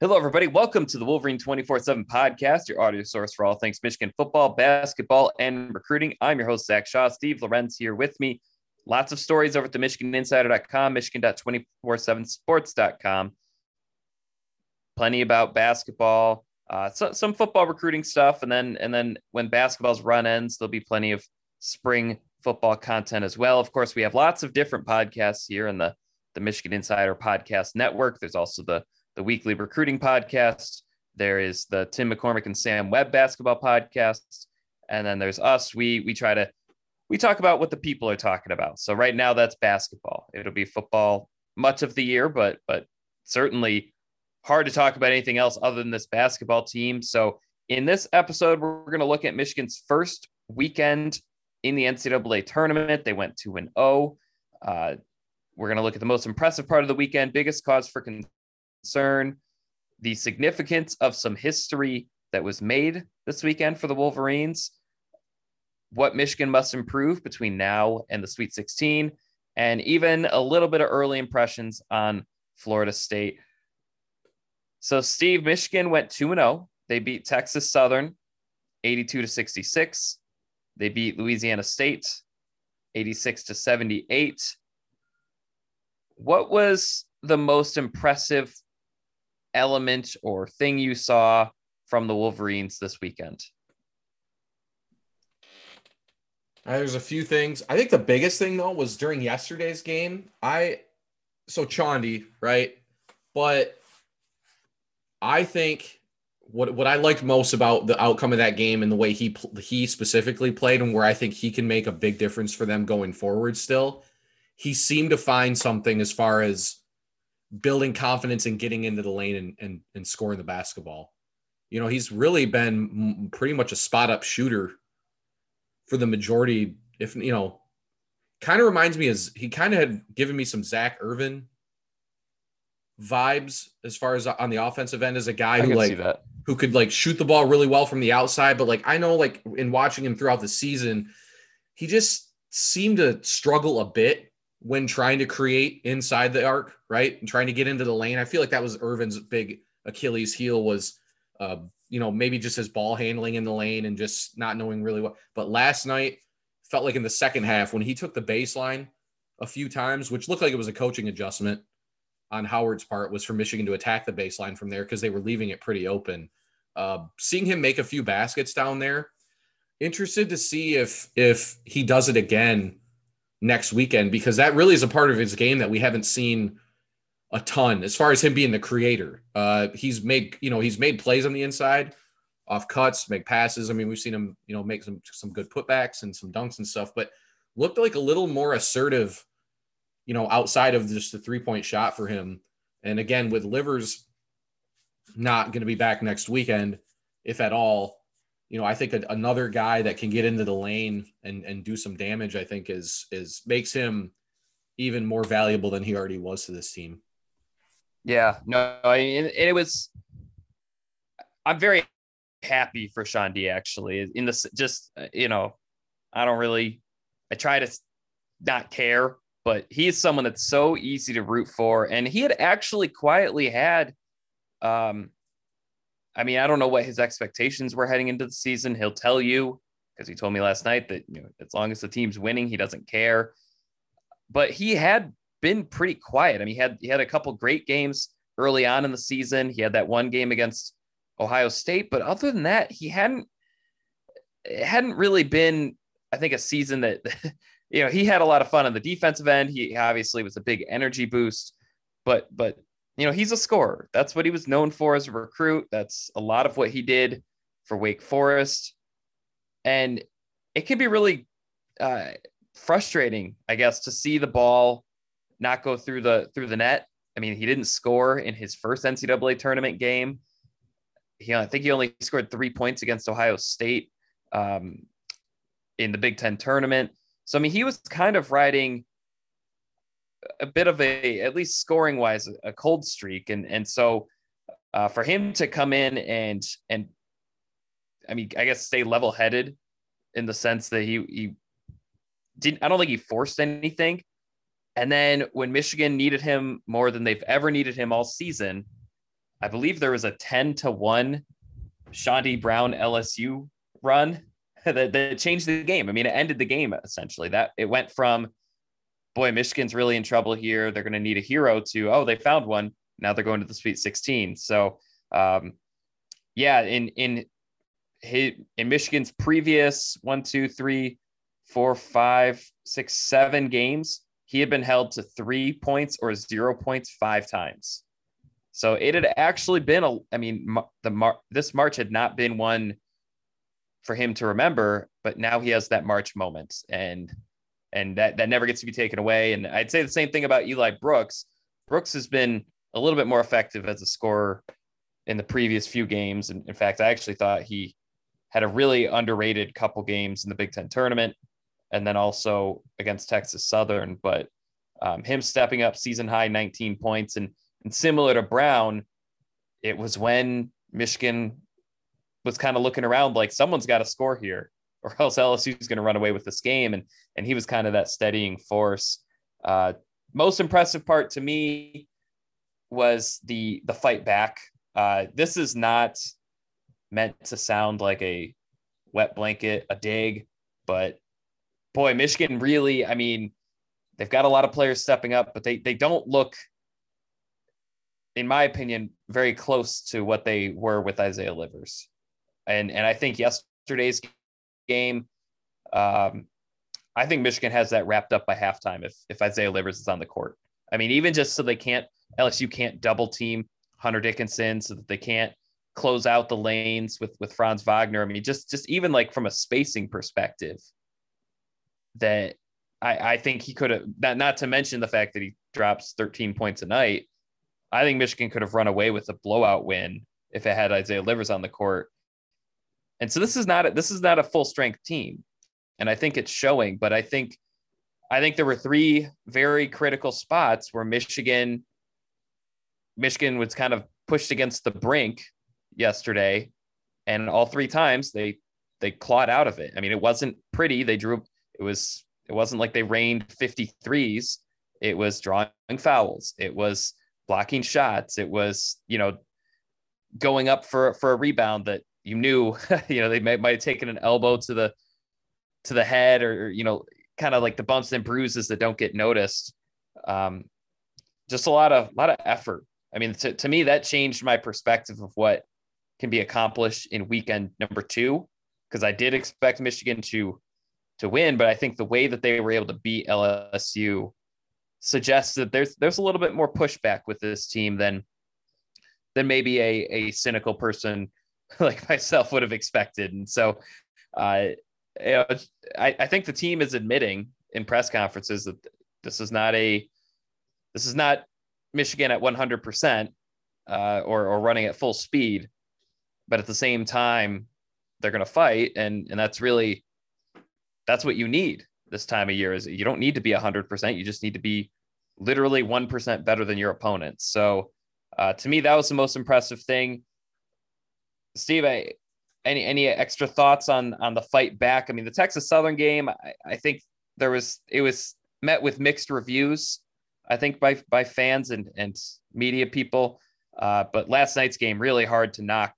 Hello, everybody. Welcome to the Wolverine 24 7 podcast, your audio source for all things Michigan football, basketball, and recruiting. I'm your host, Zach Shaw. Steve Lorenz here with me. Lots of stories over at the MichiganInsider.com, Michigan.247sports.com. Plenty about basketball, uh, so, some football recruiting stuff, and then and then when basketball's run ends, there'll be plenty of spring football content as well. Of course, we have lots of different podcasts here in the the Michigan Insider Podcast Network. There's also the the weekly recruiting podcast. There is the Tim McCormick and Sam Webb basketball podcast, and then there's us. We we try to we talk about what the people are talking about. So right now that's basketball. It'll be football much of the year, but but certainly hard to talk about anything else other than this basketball team. So in this episode, we're going to look at Michigan's first weekend in the NCAA tournament. They went two and zero. Oh. Uh, we're going to look at the most impressive part of the weekend, biggest cause for concern, the significance of some history that was made this weekend for the Wolverines, what Michigan must improve between now and the Sweet 16, and even a little bit of early impressions on Florida State. So, Steve, Michigan went 2 0. They beat Texas Southern 82 to 66. They beat Louisiana State 86 to 78. What was the most impressive element or thing you saw from the Wolverines this weekend? Uh, there's a few things. I think the biggest thing though was during yesterday's game. I so Chaundee, right? But I think what what I liked most about the outcome of that game and the way he he specifically played and where I think he can make a big difference for them going forward still. He seemed to find something as far as building confidence and getting into the lane and, and, and scoring the basketball. You know, he's really been pretty much a spot up shooter for the majority. If, you know, kind of reminds me as he kind of had given me some Zak Irvin vibes as far as on the offensive end as a guy who like who could like shoot the ball really well from the outside. But like I know like in watching him throughout the season, he just seemed to struggle a bit when trying to create inside the arc, right? And trying to get into the lane. I feel like that was Irvin's big Achilles heel was, uh, you know, maybe just his ball handling in the lane and just not knowing really what. But last night felt like in the second half when he took the baseline a few times, which looked like it was a coaching adjustment on Howard's part, was for Michigan to attack the baseline from there because they were leaving it pretty open. Uh, seeing him make a few baskets down there, interested to see if if he does it again next weekend because that really is a part of his game that we haven't seen a ton as far as him being the creator. Uh, he's made, you know, he's made plays on the inside off cuts, make passes. I mean, we've seen him, you know, make some some good putbacks and some dunks and stuff, but looked like a little more assertive, you know, outside of just the three-point shot for him. And again, with Livers not going to be back next weekend, if at all, you know, I think a, another guy that can get into the lane and and do some damage, I think is is makes him even more valuable than he already was to this team. Yeah, no, I mean, it was. I'm very happy for Chaundee actually. In this, just you know, I don't really. I try to not care, but he is someone that's so easy to root for, and he had actually quietly had um, I mean, I don't know what his expectations were heading into the season. He'll tell you because he told me last night that you know as long as the team's winning, he doesn't care. But he had been pretty quiet. I mean, he had he had a couple great games early on in the season. He had that one game against Ohio State, but other than that, he hadn't it hadn't really been. I think a season that you know he had a lot of fun on the defensive end. He obviously was a big energy boost, but but you know, he's a scorer. That's what he was known for as a recruit. That's a lot of what he did for Wake Forest. And it can be really uh, frustrating, I guess, to see the ball not go through the through the net I mean, he didn't score in his first NCAA tournament game. He, I think he only scored three points against Ohio State um, in the Big Ten tournament. So I mean, he was kind of riding a bit of a, at least scoring wise, a cold streak, and and so uh, for him to come in and and I mean, I guess stay level headed in the sense that he he didn't. I don't think he forced anything. And then when Michigan needed him more than they've ever needed him all season, I believe there was a ten to one Chaundee Brown LSU run that, that changed the game. I mean, it ended the game essentially. That it went from boy, Michigan's really in trouble here. They're going to need a hero to, oh, they found one. Now they're going to the Sweet 16. So, um, yeah, in in in Michigan's previous one, two, three, four, five, six, seven games, he had been held to three points or zero points five times. So it had actually been a. I mean, the Mar- this March had not been one for him to remember, but now he has that March moment, and and that that never gets to be taken away. And I'd say the same thing about Eli Brooks. Brooks has been a little bit more effective as a scorer in the previous few games. And in fact, I actually thought he had a really underrated couple games in the Big Ten tournament, and then also against Texas Southern. But um, him stepping up season high 19 points and and similar to Brown, it was when Michigan was kind of looking around like someone's got to score here or else LSU is going to run away with this game. And and he was kind of that steadying force. Uh, most impressive part to me was the the fight back. Uh, this is not meant to sound like a wet blanket, a dig, but boy, Michigan really. I mean, they've got a lot of players stepping up, but they they don't look, in my opinion, very close to what they were with Isaiah Livers. And and I think yesterday's game. Um, I think Michigan has that wrapped up by halftime if if Isaiah Livers is on the court. I mean, even just so they can't LSU can't double team Hunter Dickinson, so that they can't close out the lanes with with Franz Wagner. I mean, just just even like from a spacing perspective, that I I think he could have. Not not to mention the fact that he drops 13 points a night. I think Michigan could have run away with a blowout win if it had Isaiah Livers on the court. And so this is not a, this is not a full strength team, and I think it's showing. But I think I think there were three very critical spots where Michigan Michigan was kind of pushed against the brink yesterday, and all three times they they clawed out of it. I mean, it wasn't pretty. They drew it was it wasn't like they rained 53s. It was drawing fouls. It was blocking shots. It was, you know, going up for for a rebound that you knew, you know, they might, have taken an elbow to the to the head or, you know, kind of like the bumps and bruises that don't get noticed. Um, just a lot of a lot of effort. I mean, to, to me, that changed my perspective of what can be accomplished in weekend number two, because I did expect Michigan to to win, but I think the way that they were able to beat LSU suggests that there's there's a little bit more pushback with this team than than maybe a, a cynical person like myself would have expected. And so, uh, you know, I, I think the team is admitting in press conferences that this is not a this is not Michigan at 100 uh, percent or or running at full speed, but at the same time they're going to fight, and and that's really that's what you need this time of year. Is you don't need to be 100 percent, you just need to be literally one percent better than your opponent. So uh, to me, that was the most impressive thing. Steve, I, any any extra thoughts on on the fight back? I mean, the Texas Southern game, I, I think there was it was met with mixed reviews. I think by by fans and and media people. Uh, but last night's game really hard to knock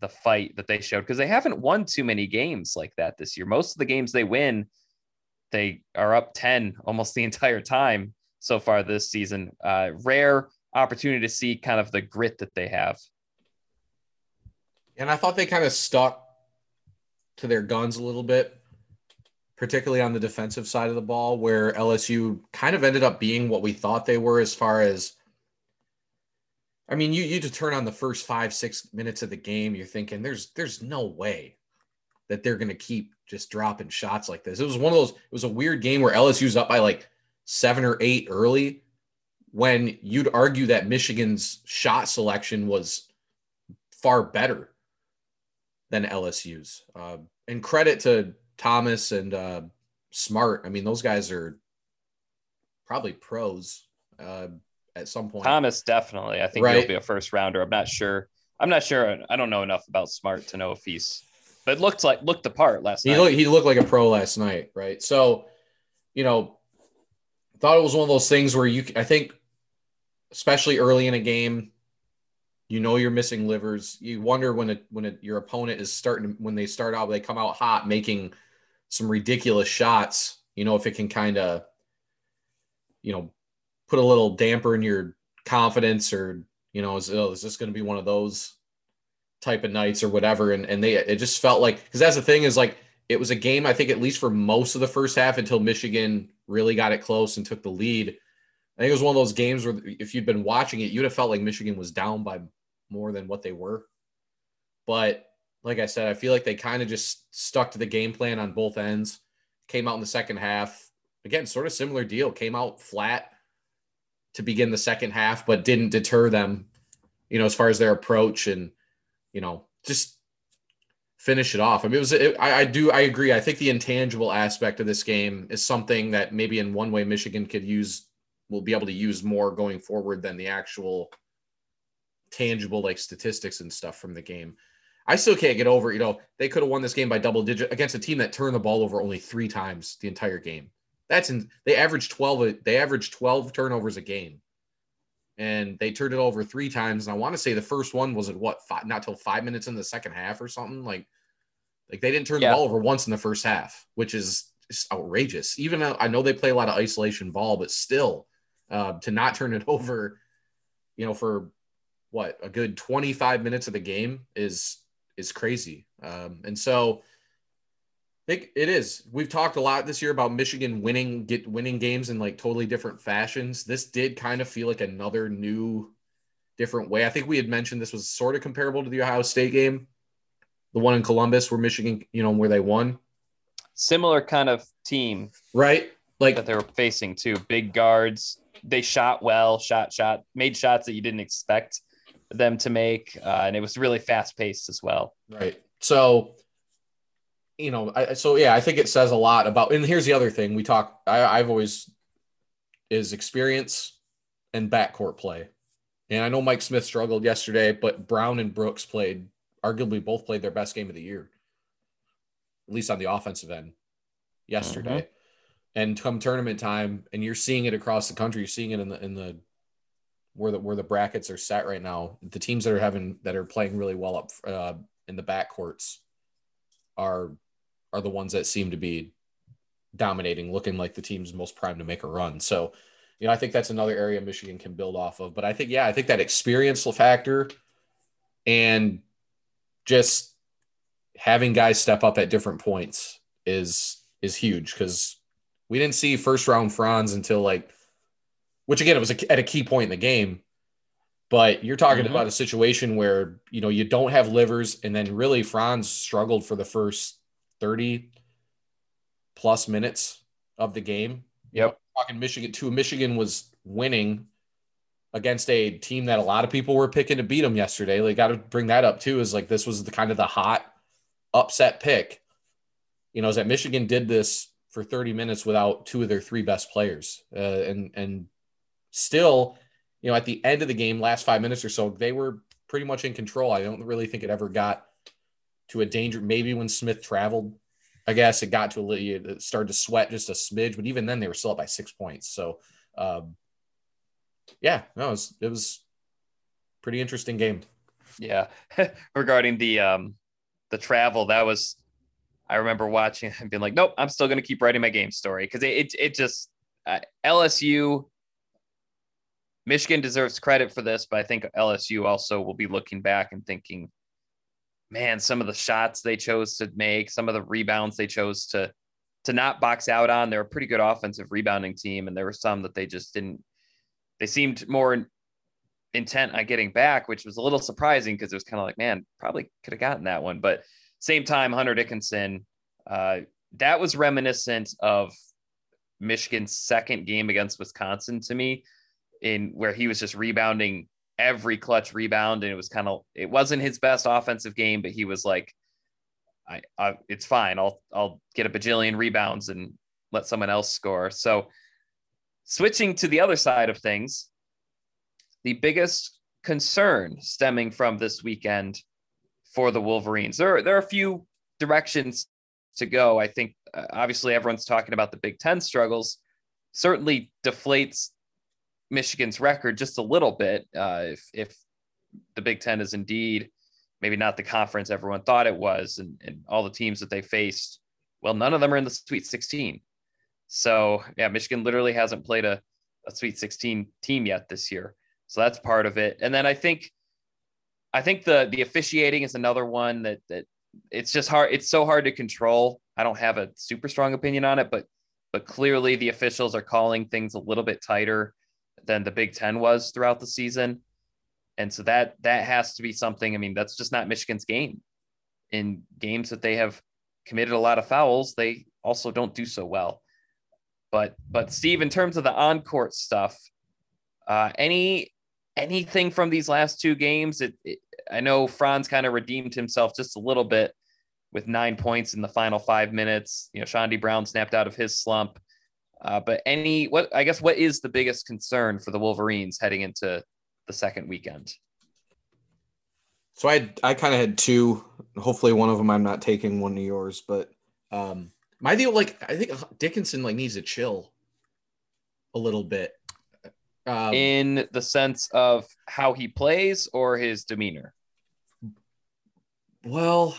the fight that they showed because they haven't won too many games like that this year. Most of the games they win, they are up ten almost the entire time so far this season. Uh, rare opportunity to see kind of the grit that they have. And I thought they kind of stuck to their guns a little bit, particularly on the defensive side of the ball, where LSU kind of ended up being what we thought they were as far as. I mean, you you just turn on the first five six minutes of the game, you're thinking there's there's no way that they're going to keep just dropping shots like this. It was one of those. It was a weird game where LSU's up by like seven or eight early, when you'd argue that Michigan's shot selection was far better than LSU's. Uh, and credit to Thomas and uh, Smart. I mean, those guys are probably pros uh, at some point. Thomas definitely. I think right? he'll be a first rounder. I'm not sure. I'm not sure. I don't know enough about Smart to know if he's. But looked like looked the part last he night. Looked, he looked like a pro last night, right? So, you know, thought it was one of those things where you. I think, especially early in a game, you know you're missing livers. You wonder when it when it, your opponent is starting when they start out, they come out hot, making some ridiculous shots. You know if it can kind of, you know, put a little damper in your confidence or you know is, oh, is this going to be one of those type of nights or whatever and and they it just felt like because that's the thing is like it was a game i think at least for most of the first half until michigan really got it close and took the lead i think it was one of those games where if you'd been watching it you'd have felt like michigan was down by more than what they were but like i said i feel like they kind of just stuck to the game plan on both ends came out in the second half again sort of similar deal came out flat to begin the second half, but didn't deter them, you know, as far as their approach and, you know, just finish it off. I mean, it was, it, I, I do, I agree. I think the intangible aspect of this game is something that maybe in one way Michigan could use, will be able to use more going forward than the actual tangible like statistics and stuff from the game. I still can't get over, you know, they could have won this game by double digit against a team that turned the ball over only three times the entire game. That's in they averaged 12 they averaged 12 turnovers a game. And they turned it over three times. And I want to say the first one was at what five, not till five minutes in the second half or something. Like like they didn't turn yeah. the ball over once in the first half, which is just outrageous. Even though I know they play a lot of isolation ball, but still uh, to not turn it over, you know, for what a good 25 minutes of the game is is crazy. Um, and so I think it is. We've talked a lot this year about Michigan winning get winning games in like totally different fashions. This did kind of feel like another new different way. I think we had mentioned this was sort of comparable to the Ohio State game, the one in Columbus where Michigan, you know, where they won. Similar kind of team. Right? Like that they were facing too. Big guards. They shot well, shot shot, made shots that you didn't expect them to make, uh, and it was really fast paced as well. Right. So you know, I, so yeah, I think it says a lot about. And here's the other thing we talk. I, I've always is experience and backcourt play. And I know Mike Smith struggled yesterday, but Brown and Brooks played arguably both played their best game of the year, at least on the offensive end yesterday. And come tournament time, and you're seeing it across the country. You're seeing it in the in the where the where the brackets are set right now. The teams that are having that are playing really well up uh, in the backcourts are are the ones that seem to be dominating, looking like the team's most primed to make a run. So, you know, I think that's another area Michigan can build off of. But I think, yeah, I think that experiential factor and just having guys step up at different points is is huge because we didn't see first round Franz until like, which again, it was a, at a key point in the game. But you're talking mm-hmm. about a situation where you know you don't have livers, and then really Franz struggled for the first 30 plus minutes of the game. Yep. Talking Michigan too. Michigan was winning against a team that a lot of people were picking to beat them yesterday. They got to bring that up too. Is like this was the kind of the hot upset pick. You know, is that Michigan did this for 30 minutes without two of their three best players, uh, and and still, you know, at the end of the game, last five minutes or so, they were pretty much in control. I don't really think it ever got to a danger. Maybe when Smith traveled, I guess it got to a little, it started to sweat just a smidge, but even then they were still up by six points. So, um, yeah, no, it was, it was pretty interesting game. Yeah. Regarding the, um, the travel, that was, I remember watching and being like, nope, I'm still going to keep writing my game story. Cause it, it, it just, uh, LSU, Michigan deserves credit for this, but I think LSU also will be looking back and thinking, man, some of the shots they chose to make, some of the rebounds they chose to to not box out on. They're a pretty good offensive rebounding team, and there were some that they just didn't. They seemed more intent on getting back, which was a little surprising because it was kind of like, man, probably could have gotten that one. But same time, Hunter Dickinson, uh, that was reminiscent of Michigan's second game against Wisconsin to me. in where he was just rebounding every clutch rebound and it was kind of it wasn't his best offensive game but he was like I, I it's fine I'll I'll get a bajillion rebounds and let someone else score so switching to the other side of things the biggest concern stemming from this weekend for the Wolverines there there are a few directions to go I think uh, obviously everyone's talking about the Big 10 struggles certainly deflates Michigan's record just a little bit. Uh, if, if the Big Ten is indeed maybe not the conference everyone thought it was, and, and all the teams that they faced, well, none of them are in the Sweet 16. So, yeah, Michigan literally hasn't played a, a Sweet 16 team yet this year. So that's part of it. And then I think, I think the the officiating is another one that that it's just hard. It's so hard to control. I don't have a super strong opinion on it, but but clearly the officials are calling things a little bit tighter than the Big Ten was throughout the season. And so that that has to be something. I mean, that's just not Michigan's game. In games that they have committed a lot of fouls, they also don't do so well. But but Steve, in terms of the on court stuff, uh, any anything from these last two games? It, it, I know Franz kind of redeemed himself just a little bit with nine points in the final five minutes. You know, Chaundee Brown snapped out of his slump. Uh, but any what I guess what is the biggest concern for the Wolverines heading into the second weekend? So I I kind of had two. Hopefully, one of them I'm not taking one of yours, but um, my deal like I think Dickinson like needs to chill a little bit. Um, in the sense of how he plays or his demeanor. Well,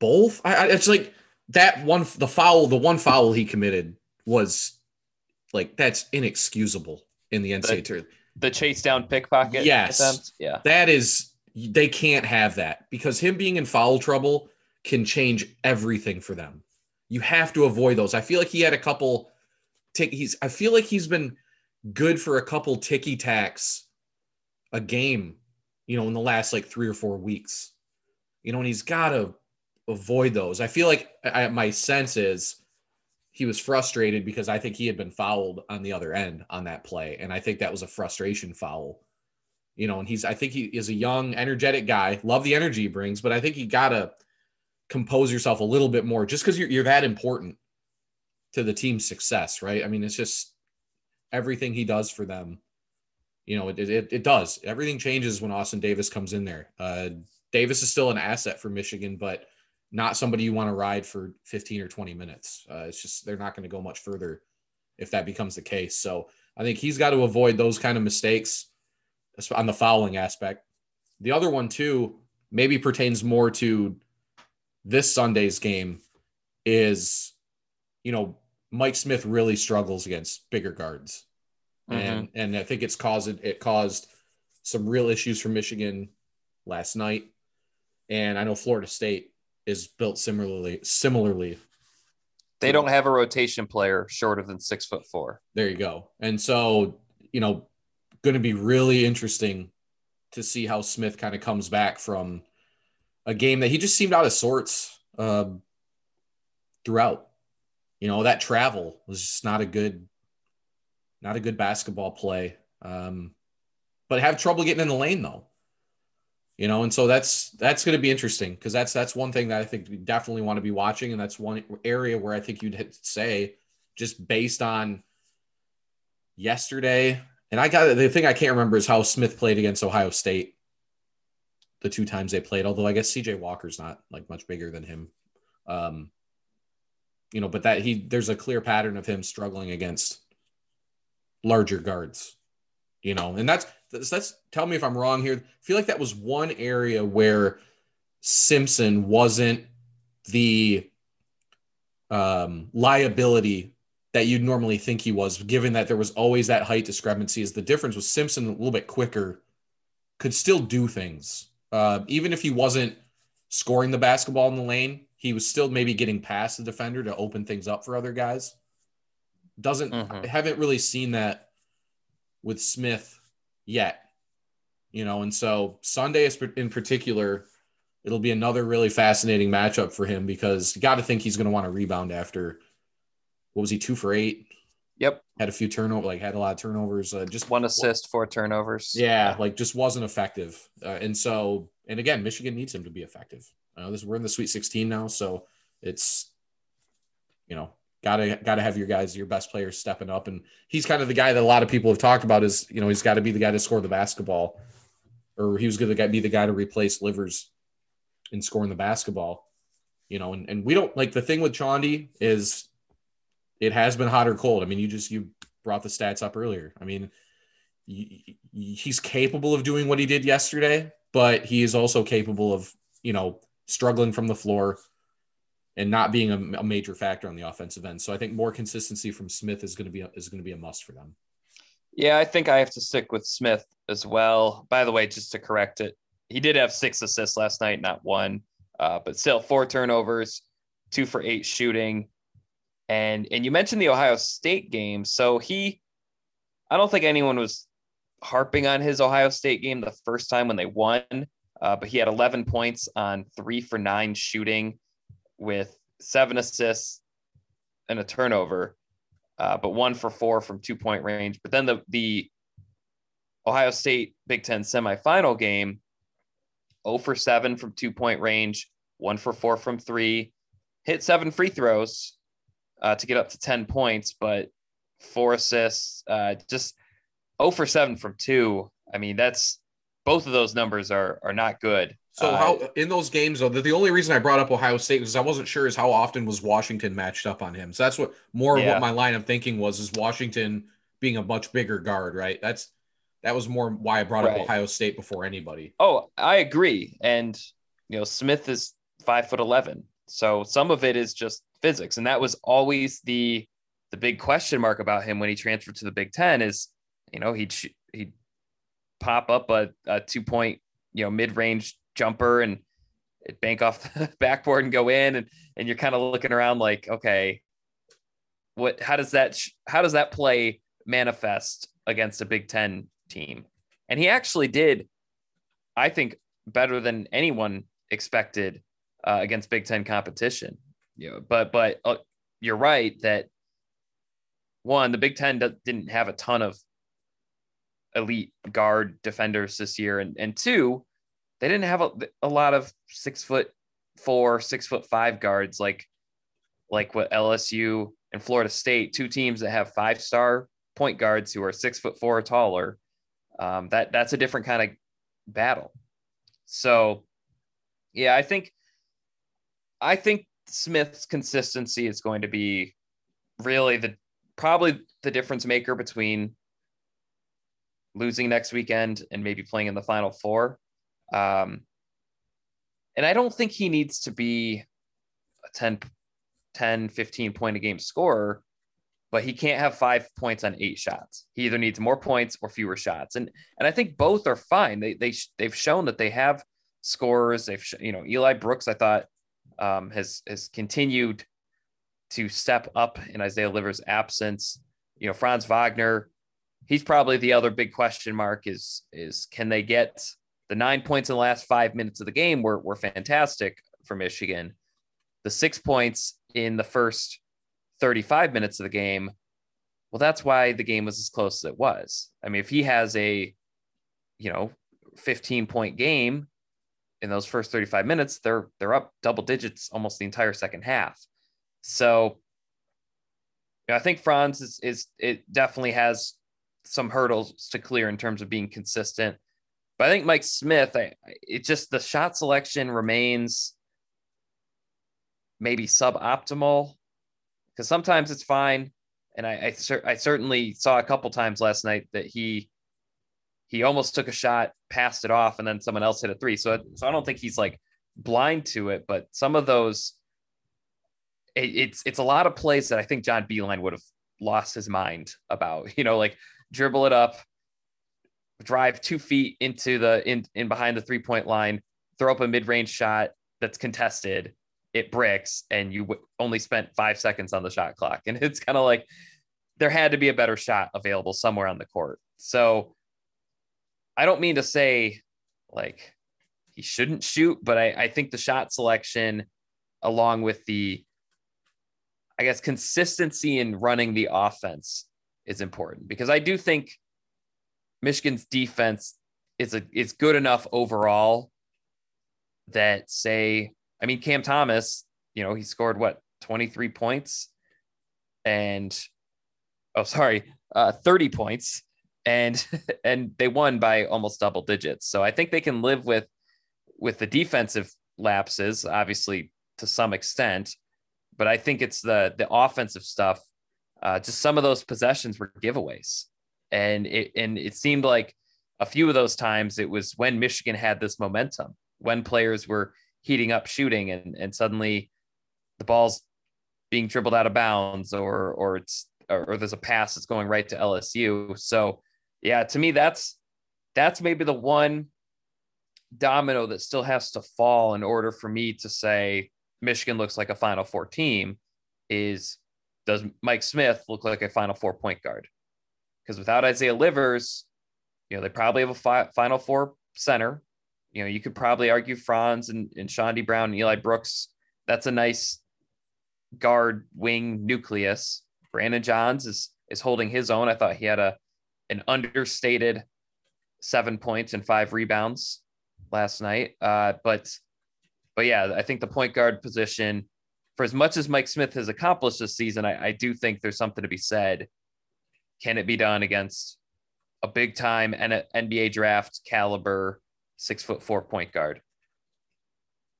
both. I, I it's like that one the foul the one foul he committed was like that's inexcusable in the NCAA the, tournament. The chase down pickpocket. Yes. Attempt? Yeah. That is they can't have that because him being in foul trouble can change everything for them. You have to avoid those. I feel like he had a couple Take he's I feel like he's been good for a couple ticky tacks a game, you know, in the last like 3 or 4 weeks. You know, and he's got to avoid those. I feel like I, my sense is he was frustrated because I think he had been fouled on the other end on that play. And I think that was a frustration foul. You know, and he's, I think he is a young, energetic guy. Love the energy he brings, but I think you got to compose yourself a little bit more just because you're, you're that important to the team's success, right? I mean, it's just everything he does for them. You know, it, it, it does. Everything changes when Austin Davis comes in there. Uh, Davis is still an asset for Michigan, but not somebody you want to ride for 15 or 20 minutes. Uh, it's just they're not going to go much further if that becomes the case. So I think he's got to avoid those kind of mistakes on the fouling aspect. The other one too maybe pertains more to this Sunday's game is you know Mike Smith really struggles against bigger guards. Mm-hmm. And and I think it's caused it caused some real issues for Michigan last night. And I know Florida State is built similarly. Similarly, they don't have a rotation player shorter than six foot four. There you go. And so, you know, going to be really interesting to see how Smith kind of comes back from a game that he just seemed out of sorts uh, throughout. You know, that travel was just not a good, not a good basketball play. Um, but have trouble getting in the lane though you know and so that's that's going to be interesting because that's that's one thing that i think we definitely want to be watching and that's one area where i think you'd say just based on yesterday and i got the thing i can't remember is how smith played against ohio state the two times they played although i guess cj walker's not like much bigger than him um you know but that he there's a clear pattern of him struggling against larger guards you know and that's let's tell me if I'm wrong here. I feel like that was one area where Simpson wasn't the um, liability that you'd normally think he was, given that there was always that height discrepancy. Is the difference was Simpson a little bit quicker, could still do things, uh, even if he wasn't scoring the basketball in the lane. He was still maybe getting past the defender to open things up for other guys. Doesn't mm-hmm. haven't really seen that with Smith yet. You know, and so Sunday is in particular, it'll be another really fascinating matchup for him because you got to think he's going to want to rebound after what was he two for eight Yep. Had a few turnover, like had a lot of turnovers. Uh, just one assist, four turnovers. Yeah, like just wasn't effective. Uh, and so, and again, Michigan needs him to be effective. Uh, this we're in the Sweet 16 now, so it's you know gotta gotta have your guys, your best players stepping up. And he's kind of the guy that a lot of people have talked about. Is you know he's got to be the guy to score the basketball, or he was going to be the guy to replace Livers in scoring the basketball. You know, and, and we don't like the thing with Chaundee is it has been hot or cold. I mean, you just you brought the stats up earlier. I mean, he's capable of doing what he did yesterday, but he is also capable of you know struggling from the floor and not being a, a major factor on the offensive end. So I think more consistency from Smith is going to be is going to be a must for them. Yeah, I think I have to stick with Smith as well. By the way, just to correct it, he did have six assists last night, not one, uh, but still four turnovers, two for eight shooting. And and you mentioned the Ohio State game. So he I don't think anyone was harping on his Ohio State game the first time when they won, uh, but he had 11 points on three for nine shooting with seven assists and a turnover, uh, but one for four from two point range. But then the the Ohio State Big Ten semifinal game, 0 for 7 from two point range, one for four from three, hit seven free throws, uh, to get up to 10 points, but four assists, uh, just 0 for 7 from two. I mean, that's both of those numbers are are not good. So uh, how in those games though, the, the only reason I brought up Ohio State was I wasn't sure is how often was Washington matched up on him. So that's what more yeah. of what my line of thinking was is Washington being a much bigger guard, right? That's that was more why I brought right. up Ohio State before anybody. Oh, I agree. And you know, Smith is five foot eleven. So some of it is just physics, and that was always the the big question mark about him when he transferred to the Big Ten. Is you know he'd he'd pop up a, a two point you know mid range jumper and it bank off the backboard and go in, and and you're kind of looking around like, okay, what? How does that how does that play manifest against a Big Ten team? And he actually did, I think, better than anyone expected uh, against Big Ten competition. Know, but but uh, you're right that one, the Big Ten didn't have a ton of elite guard defenders this year, and and two, they didn't have a, a lot of six foot four, six foot five guards like like what LSU and Florida State, two teams that have five star point guards who are six foot four or taller. Um, that that's a different kind of battle. So, yeah, I think I think Smith's consistency is going to be really the probably the difference maker between losing next weekend and maybe playing in the final four. Um, and I don't think he needs to be a 10, 10, 15 point a game scorer, but he can't have five points on eight shots. He either needs more points or fewer shots. And, and I think both are fine. They, they, they've shown that they have scorers. They've, you know, Eli Brooks, I thought um, has has continued to step up in Isaiah Livers' absence. You know, Franz Wagner, he's probably the other big question mark. Is is can they get the nine points in the last five minutes of the game were were fantastic for Michigan. The six points in the first 35 minutes of the game, well, that's why the game was as close as it was. I mean, if he has a, you know, 15 point game in those first 35 minutes, they're they're up double digits almost the entire second half. So you know, I think Franz is is it definitely has some hurdles to clear in terms of being consistent. But I think Mike Smith, I, it just the shot selection remains maybe suboptimal because sometimes it's fine. And I, I, I certainly saw a couple times last night that he he almost took a shot, passed it off, and then someone else hit a three. So, so I don't think he's like blind to it, but some of those, it, it's it's a lot of plays that I think John Beilein would have lost his mind about. You know, like dribble it up, drive two feet into the in in behind the three point line, throw up a mid range shot that's contested, it bricks, and you w- only spent five seconds on the shot clock, and it's kind of like there had to be a better shot available somewhere on the court. So I don't mean to say like he shouldn't shoot, but I, I think the shot selection, along with the, I guess consistency in running the offense is important because I do think Michigan's defense is a is good enough overall that say, I mean, Cam Thomas, you know, he scored what 23 points and oh sorry, uh 30 points and and they won by almost double digits. So I think they can live with with the defensive lapses, obviously to some extent, but I think it's the the offensive stuff. Uh, just some of those possessions were giveaways, and it and it seemed like a few of those times it was when Michigan had this momentum, when players were heating up shooting, and and suddenly the ball's being dribbled out of bounds, or or it's or, or there's a pass that's going right to LSU. So yeah, to me that's that's maybe the one domino that still has to fall in order for me to say Michigan looks like a Final Four team is does Mike Smith look like a Final Four point guard? Because without Isaiah Livers, you know, they probably have a fi- Final Four center. You know, you could probably argue Franz and, and Chaundee Brown and Eli Brooks. That's a nice guard wing nucleus. Brandon Johns is is holding his own. I thought he had a an understated seven points and five rebounds last night. Uh, but but yeah, I think the point guard position, for as much as Mike Smith has accomplished this season, I, I do think there's something to be said. Can it be done against a big time NBA draft caliber six foot four point guard?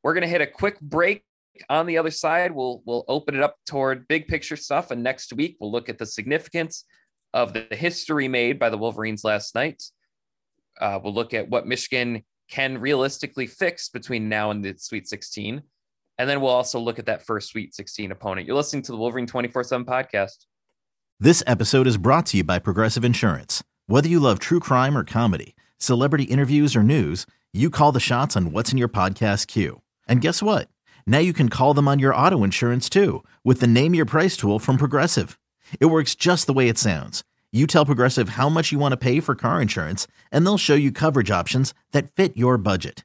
We're gonna hit a quick break. On the other side, we'll we'll open it up toward big picture stuff, and next week we'll look at the significance of the history made by the Wolverines last night. Uh, we'll look at what Michigan can realistically fix between now and the Sweet 16. And then we'll also look at that first Sweet 16 opponent. You're listening to the Wolverine 24 7 podcast. This episode is brought to you by Progressive Insurance. Whether you love true crime or comedy, celebrity interviews or news, you call the shots on what's in your podcast queue. And guess what? Now you can call them on your auto insurance too with the Name Your Price tool from Progressive. It works just the way it sounds you tell Progressive how much you want to pay for car insurance, and they'll show you coverage options that fit your budget.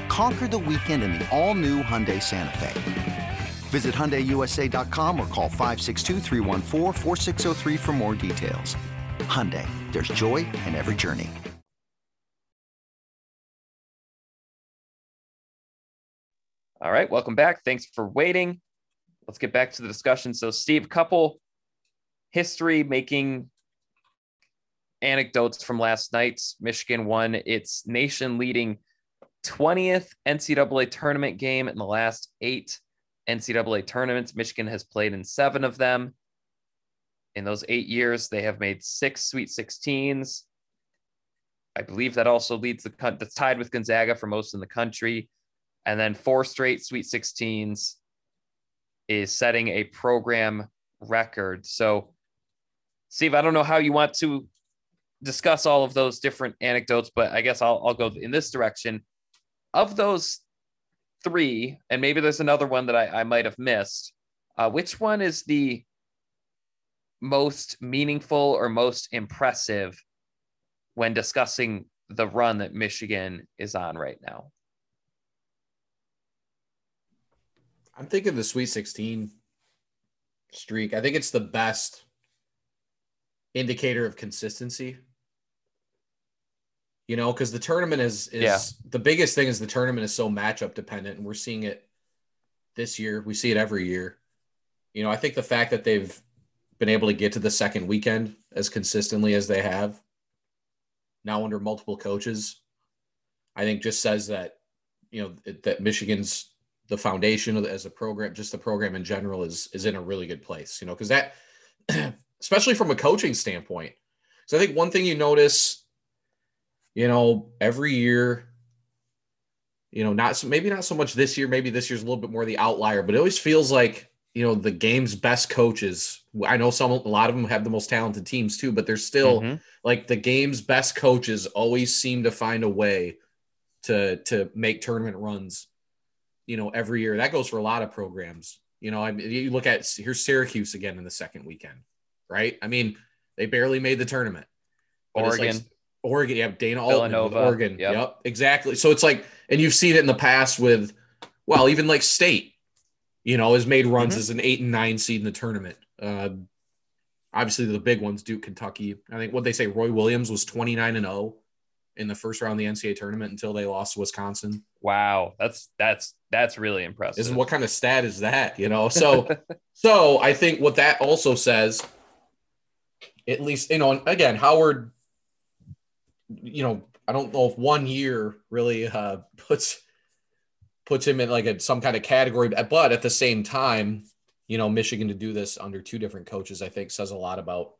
Conquer the weekend in the all-new Hyundai Santa Fe. Visit HyundaiUSA.com or call 562 for more details. Hyundai, there's joy in every journey. All right, welcome back. Thanks for waiting. Let's get back to the discussion. So, Steve, couple history making anecdotes from last night's Michigan won its nation leading 20th NCAA tournament game in the last eight NCAA tournaments. Michigan has played in seven of them. In those eight years, they have made six Sweet 16s. I believe that also leads the that's tied with Gonzaga for most in the country. And then four straight Sweet 16s is setting a program record. So, Steve, I don't know how you want to discuss all of those different anecdotes, but I guess I'll, I'll go in this direction. Of those three, and maybe there's another one that I, I might have missed, uh, which one is the most meaningful or most impressive when discussing the run that Michigan is on right now? I'm thinking the Sweet 16 streak. I think it's the best indicator of consistency you know, because the tournament is is yeah. the biggest thing is the tournament is so matchup dependent, and we're seeing it this year. We see it every year. You know, I think the fact that they've been able to get to the second weekend as consistently as they have now under multiple coaches, I think just says that you know that Michigan's the foundation as a program, just the program in general is is in a really good place. You know, because that, especially from a coaching standpoint, so I think one thing you notice you know, every year, you know, not so maybe not so much this year, maybe this year's a little bit more the outlier, but it always feels like you know the game's best coaches. I know some a lot of them have the most talented teams too, but they're still mm-hmm. like the game's best coaches always seem to find a way to to make tournament runs. You know, every year that goes for a lot of programs. You know, I mean, you look at here's Syracuse again in the second weekend, right? I mean, they barely made the tournament. Oregon, like, Oregon, have Dana Altman, Oregon, yep. yep, exactly. So it's like, and you've seen it in the past with, well, even like State, you know, has made runs mm-hmm. as an eight and nine seed in the tournament. Uh, obviously, the big ones, Duke, Kentucky. I think what they say, Roy Williams was 29 and 0 in the first round of the NCAA tournament until they lost to Wisconsin. Wow, that's that's that's really impressive. Isn't what kind of stat is that? You know, so so I think what that also says, at least you know, again, Howard, you know, I don't know if one year really uh, puts puts him in like a, some kind of category. But at the same time, you know, Michigan to do this under two different coaches, I think says a lot about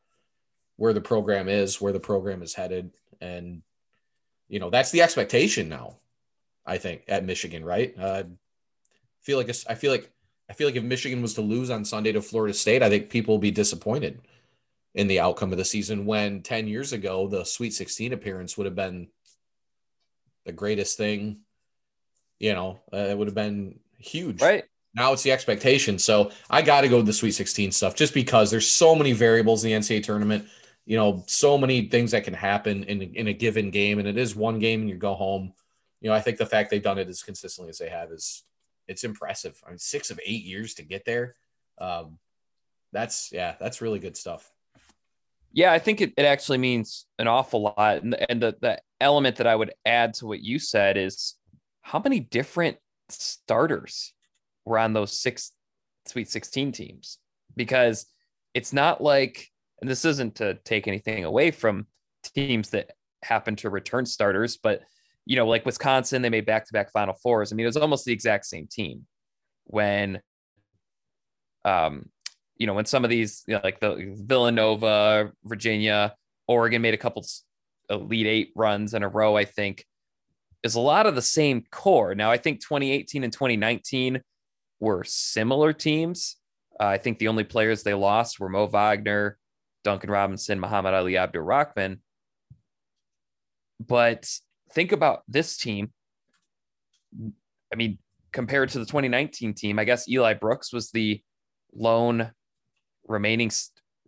where the program is, where the program is headed. And, you know, that's the expectation now, I think, at Michigan, right? Uh, feel like I feel like I feel like if Michigan was to lose on Sunday to Florida State, I think people will be disappointed in the outcome of the season when 10 years ago the Sweet 16 appearance would have been the greatest thing you know, uh, it would have been huge. Right. Now it's the expectation. So I got to go to the Sweet 16 stuff just because there's so many variables in the NCAA tournament. You know, so many things that can happen in, in a given game, and it is one game and you go home. You know, I think the fact they've done it as consistently as they have is it's impressive. I mean, six of eight years to get there. Um, that's yeah, that's really good stuff. Yeah, I think it, it actually means an awful lot. And, and the, the element that I would add to what you said is how many different starters were on those six Sweet 16 teams? Because it's not like, and this isn't to take anything away from teams that happen to return starters, but you know, like Wisconsin, they made back to back Final Fours. I mean, it was almost the exact same team when, um, you know, when some of these, you know, like the Villanova, Virginia, Oregon made a couple Elite Eight runs in a row, I think is a lot of the same core. Now, I think 2018 and 2019 were similar teams. Uh, I think the only players they lost were Mo Wagner, Duncan Robinson, Muhammad-Ali Abdur-Rahkman. But think about this team. I mean, compared to the 2019 team, I guess Eli Brooks was the lone remaining,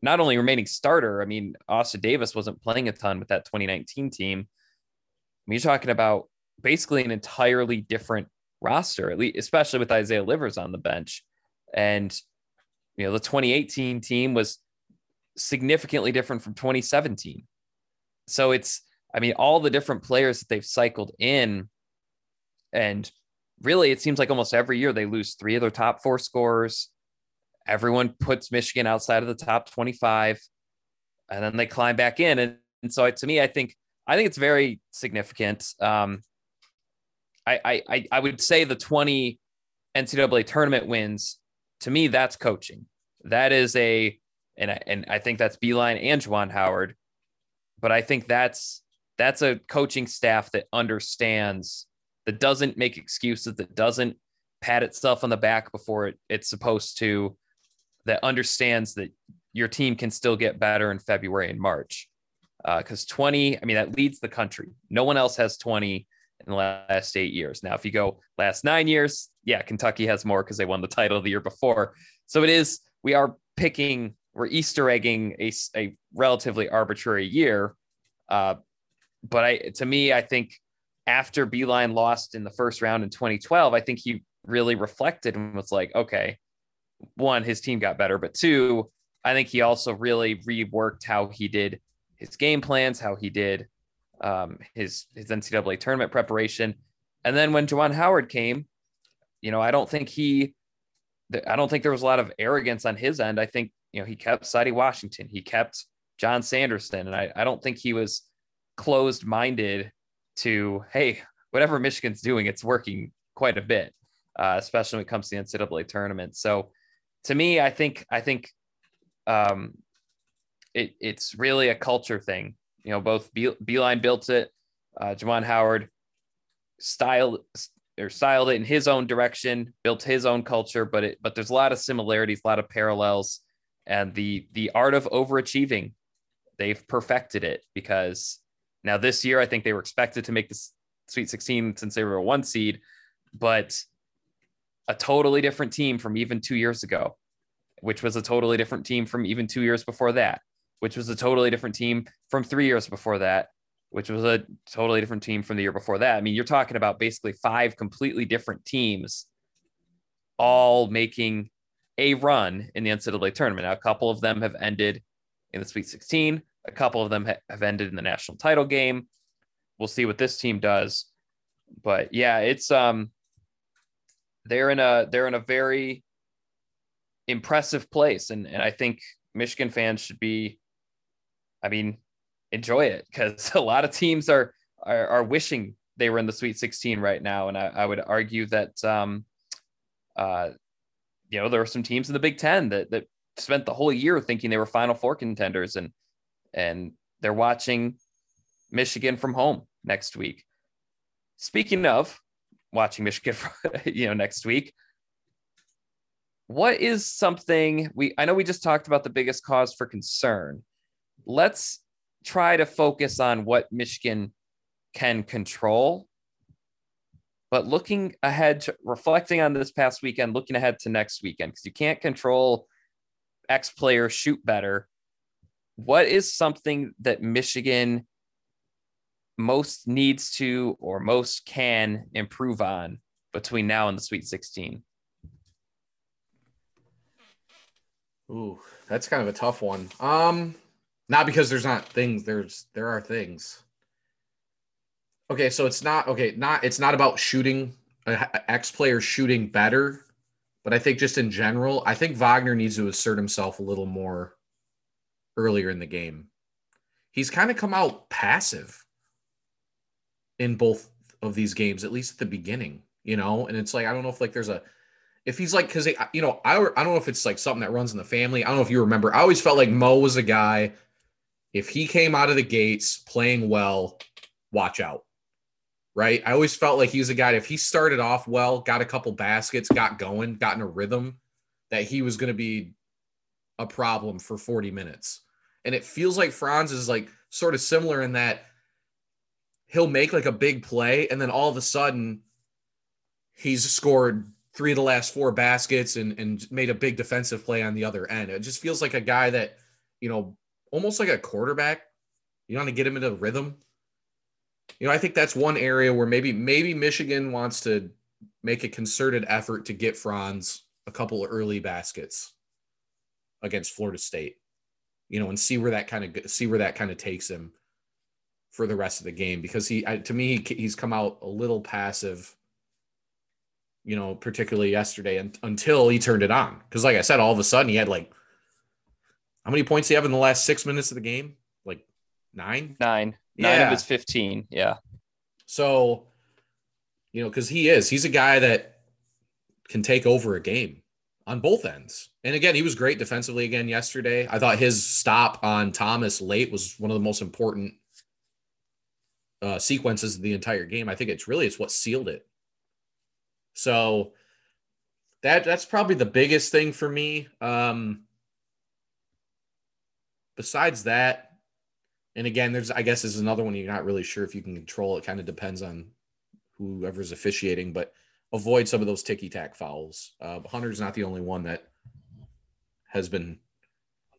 not only remaining starter. I mean, Austin Davis wasn't playing a ton with that 2019 team. I mean, you're talking about basically an entirely different roster, at least especially with Isaiah Livers on the bench. And you know, the 2018 team was significantly different from 2017. So it's, I mean, all the different players that they've cycled in, and really, it seems like almost every year they lose three of their top four scorers. Everyone puts Michigan outside of the top 25, and then they climb back in. And, and so, to me, I think I think it's very significant. Um, I, I I would say the 20 NCAA tournament wins to me that's coaching. That is a and I, and I think that's Beilein and Juwan Howard, but I think that's that's a coaching staff that understands that doesn't make excuses that doesn't pat itself on the back before it, it's supposed to that understands that your team can still get better in February and March because uh, 20 I mean that leads the country. No one else has 20 in the last eight years. Now, if you go last nine years, yeah, Kentucky has more because they won the title the year before. So it is, we are picking, we're Easter egging a, a relatively arbitrary year. Uh, but I, to me, I think after Beilein lost in the first round in 2012, I think he really reflected and was like, okay, one, his team got better, but two, I think he also really reworked how he did his game plans, how he did um, his his NCAA tournament preparation. And then when Juwan Howard came, you know, I don't think he, I don't think there was a lot of arrogance on his end. I think you know he kept Saddi Washington, he kept Jon Sanderson, and I, I don't think he was closed minded to hey, whatever Michigan's doing, it's working quite a bit, uh, especially when it comes to the NCAA tournament. So to me, I think I think um, it, it's really a culture thing. You know, both Be- Beilein built it, uh, Juwan Howard style or styled it in his own direction, built his own culture, but it but there's a lot of similarities, a lot of parallels, and the the art of overachieving, they've perfected it because now this year I think they were expected to make the Sweet 16 since they were a one seed, but a totally different team from even two years ago, which was a totally different team from even two years before that, which was a totally different team from three years before that, which was a totally different team from the year before that. I mean, you're talking about basically five completely different teams all making a run in the NCAA tournament. Now, a couple of them have ended in the Sweet 16, a couple of them have ended in the national title game. We'll see what this team does. But yeah, it's um they're in a they're in a very impressive place and and I think Michigan fans should be I mean enjoy it because a lot of teams are, are, are wishing they were in the Sweet 16 right now, and I, I would argue that um, uh, you know there are some teams in the Big Ten that that spent the whole year thinking they were Final Four contenders, and and they're watching Michigan from home next week. Speaking of watching Michigan, you know, next week, what is something we? I know we just talked about the biggest cause for concern. Let's try to focus on what Michigan can control. But looking ahead, to, reflecting on this past weekend, looking ahead to next weekend, because you can't control X players shoot better. What is something that Michigan most needs to or most can improve on between now and the Sweet 16? Ooh, that's kind of a tough one. Um, not because there's not things, there's there are things. Okay, so it's not okay, not it's not about shooting uh, X player shooting better, but I think just in general, I think Wagner needs to assert himself a little more earlier in the game. He's kind of come out passive in both of these games, at least at the beginning, you know, and it's like I don't know if like there's a if he's like because you know I, I don't know if it's like something that runs in the family i don't know if you remember i always felt like mo was a guy if he came out of the gates playing well, watch out. Right. I always felt like he was a guy, if he started off well, got a couple baskets, got going, got in a rhythm, that he was going to be a problem for 40 minutes. And it feels like Franz is like sort of similar in that he'll make like a big play and then all of a sudden he's scored three of the last four baskets and, and made a big defensive play on the other end. It just feels like a guy that, you know, almost like a quarterback. You want to get him into rhythm. You know, I think that's one area where maybe maybe Michigan wants to make a concerted effort to get Franz a couple of early baskets against Florida State. You know, and see where that kind of see where that kind of takes him for the rest of the game because he to me he's come out a little passive you know particularly yesterday and, until he turned it on because like i said all of a sudden he had like how many points do you have in the last six minutes of the game? Like nine? Nine. Nine yeah. of his 15. Yeah. So, you know, because he is, he's a guy that can take over a game on both ends. And again, he was great defensively again yesterday. I thought his stop on Thomas late was one of the most important uh, sequences of the entire game. I think it's really it's what sealed it. So that that's probably the biggest thing for me. Um, besides that, and again, there's I guess is another one you're not really sure if you can control. It kind of depends on whoever's officiating, but avoid some of those ticky tack fouls. Uh, Hunter's not the only one that has been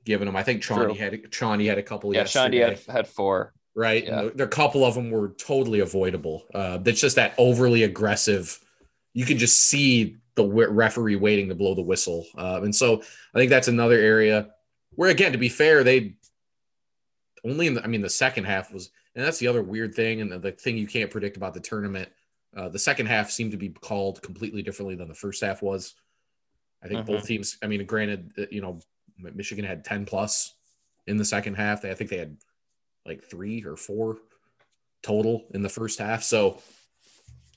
given them. I think Chaundee had Chaundee had a couple. Yeah, Chaundee had, had four. Right, yeah. there a couple of them were totally avoidable. Uh, that's just that overly aggressive. You can just see the referee waiting to blow the whistle, uh, and so I think that's another area where again, to be fair, they only in the, I mean, the second half was, and that's the other weird thing, and the, the thing you can't predict about the tournament. Uh, the second half seemed to be called completely differently than the first half was. I think both mm-hmm. teams. I mean, granted, uh, you know, Michigan had ten plus in the second half. They, I think they had like three or four total in the first half. So,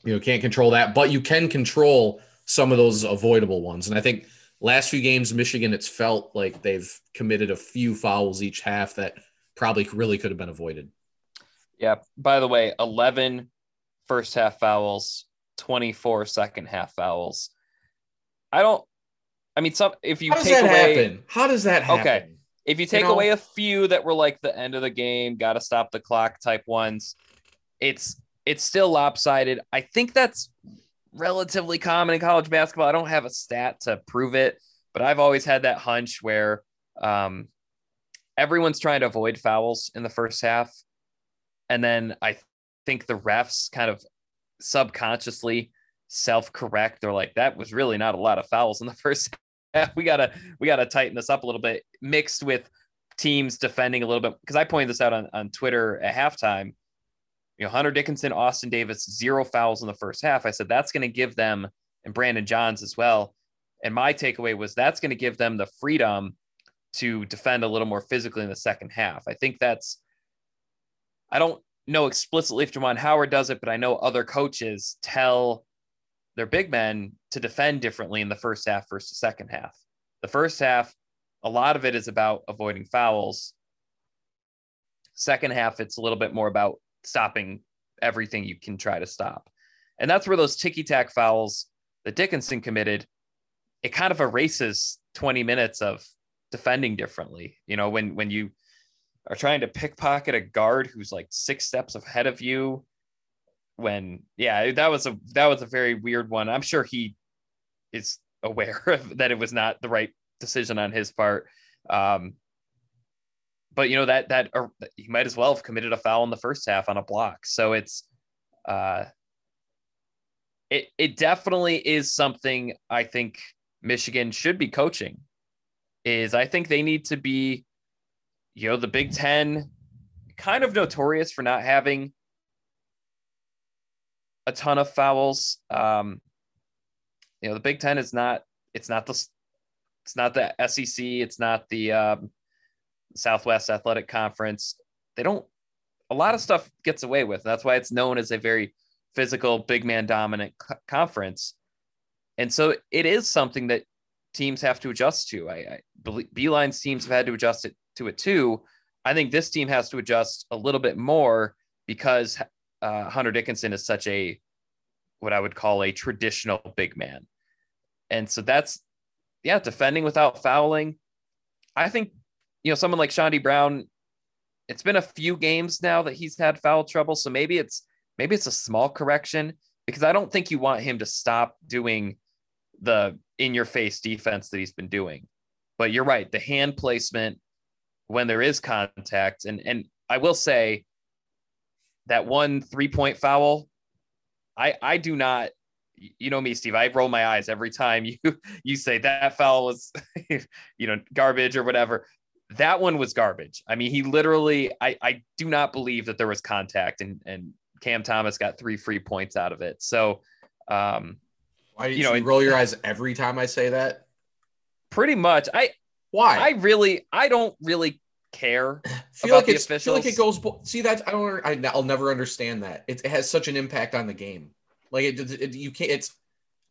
you know, can't control that, but you can control some of those avoidable ones. And I think last few games, Michigan, it's felt like they've committed a few fouls each half that probably really could have been avoided. Yeah. By the way, 11 first half fouls 24 second half fouls. I don't. I mean, some if you How does take that away, happen? How does that happen? Okay. If you take know- away a few that were like the end of the game, got to stop the clock type ones, it's it's still lopsided. I think that's relatively common in college basketball. I don't have a stat to prove it, but I've always had that hunch where um, everyone's trying to avoid fouls in the first half, and then I think the refs kind of subconsciously self-correct. They're like, that was really not a lot of fouls in the first half. We gotta we gotta tighten this up a little bit, mixed with teams defending a little bit. Because I pointed this out on, on Twitter at halftime. You know, Hunter Dickinson, Austin Davis, zero fouls in the first half. I said that's going to give them, and Brandon Johns as well. And my takeaway was that's going to give them the freedom to defend a little more physically in the second half. I think that's, I don't know explicitly if Juwan Howard does it, but I know other coaches tell their big men to defend differently in the first half versus the second half. The first half, a lot of it is about avoiding fouls. Second half, it's a little bit more about stopping everything you can try to stop. And that's where those ticky tack fouls that Dickinson committed, it kind of erases 20 minutes of defending differently. You know, when when you are trying to pickpocket a guard who's like six steps ahead of you, when yeah, that was a that was a very weird one. I'm sure he is aware of that it was not the right decision on his part. Um, but you know that that uh, he might as well have committed a foul in the first half on a block. So it's uh, it it definitely is something I think Michigan should be coaching. Is I think they need to be, you know, the Big Ten, kind of notorious for not having a ton of fouls. Um, you know, the Big Ten is not. It's not the. It's not the SEC. It's not the um, Southwest Athletic Conference. They don't. A lot of stuff gets away with. That's why it's known as a very physical, big man dominant co- conference. And so it is something that teams have to adjust to. I, I believe Beilein's teams have had to adjust it to it too. I think this team has to adjust a little bit more because uh, Hunter Dickinson is such a what I would call a traditional big man. And so that's yeah, defending without fouling. I think you know someone like Chaundee Brown. It's been a few games now that he's had foul trouble, so maybe it's maybe it's a small correction because I don't think you want him to stop doing the in your face defense that he's been doing. But you're right, the hand placement when there is contact and and I will say that one three point foul I I do not you know me Steve I roll my eyes every time you you say that foul was you know garbage or whatever that one was garbage I mean he literally I I do not believe that there was contact and and Cam Thomas got three free points out of it so um Why you, You know, you roll your eyes every time I say that? pretty much I Why? I really I don't really care feel about like the it's feel like it goes. See that I don't. I, I'll never understand that. It, it has such an impact on the game. Like it, it, you can't. It's.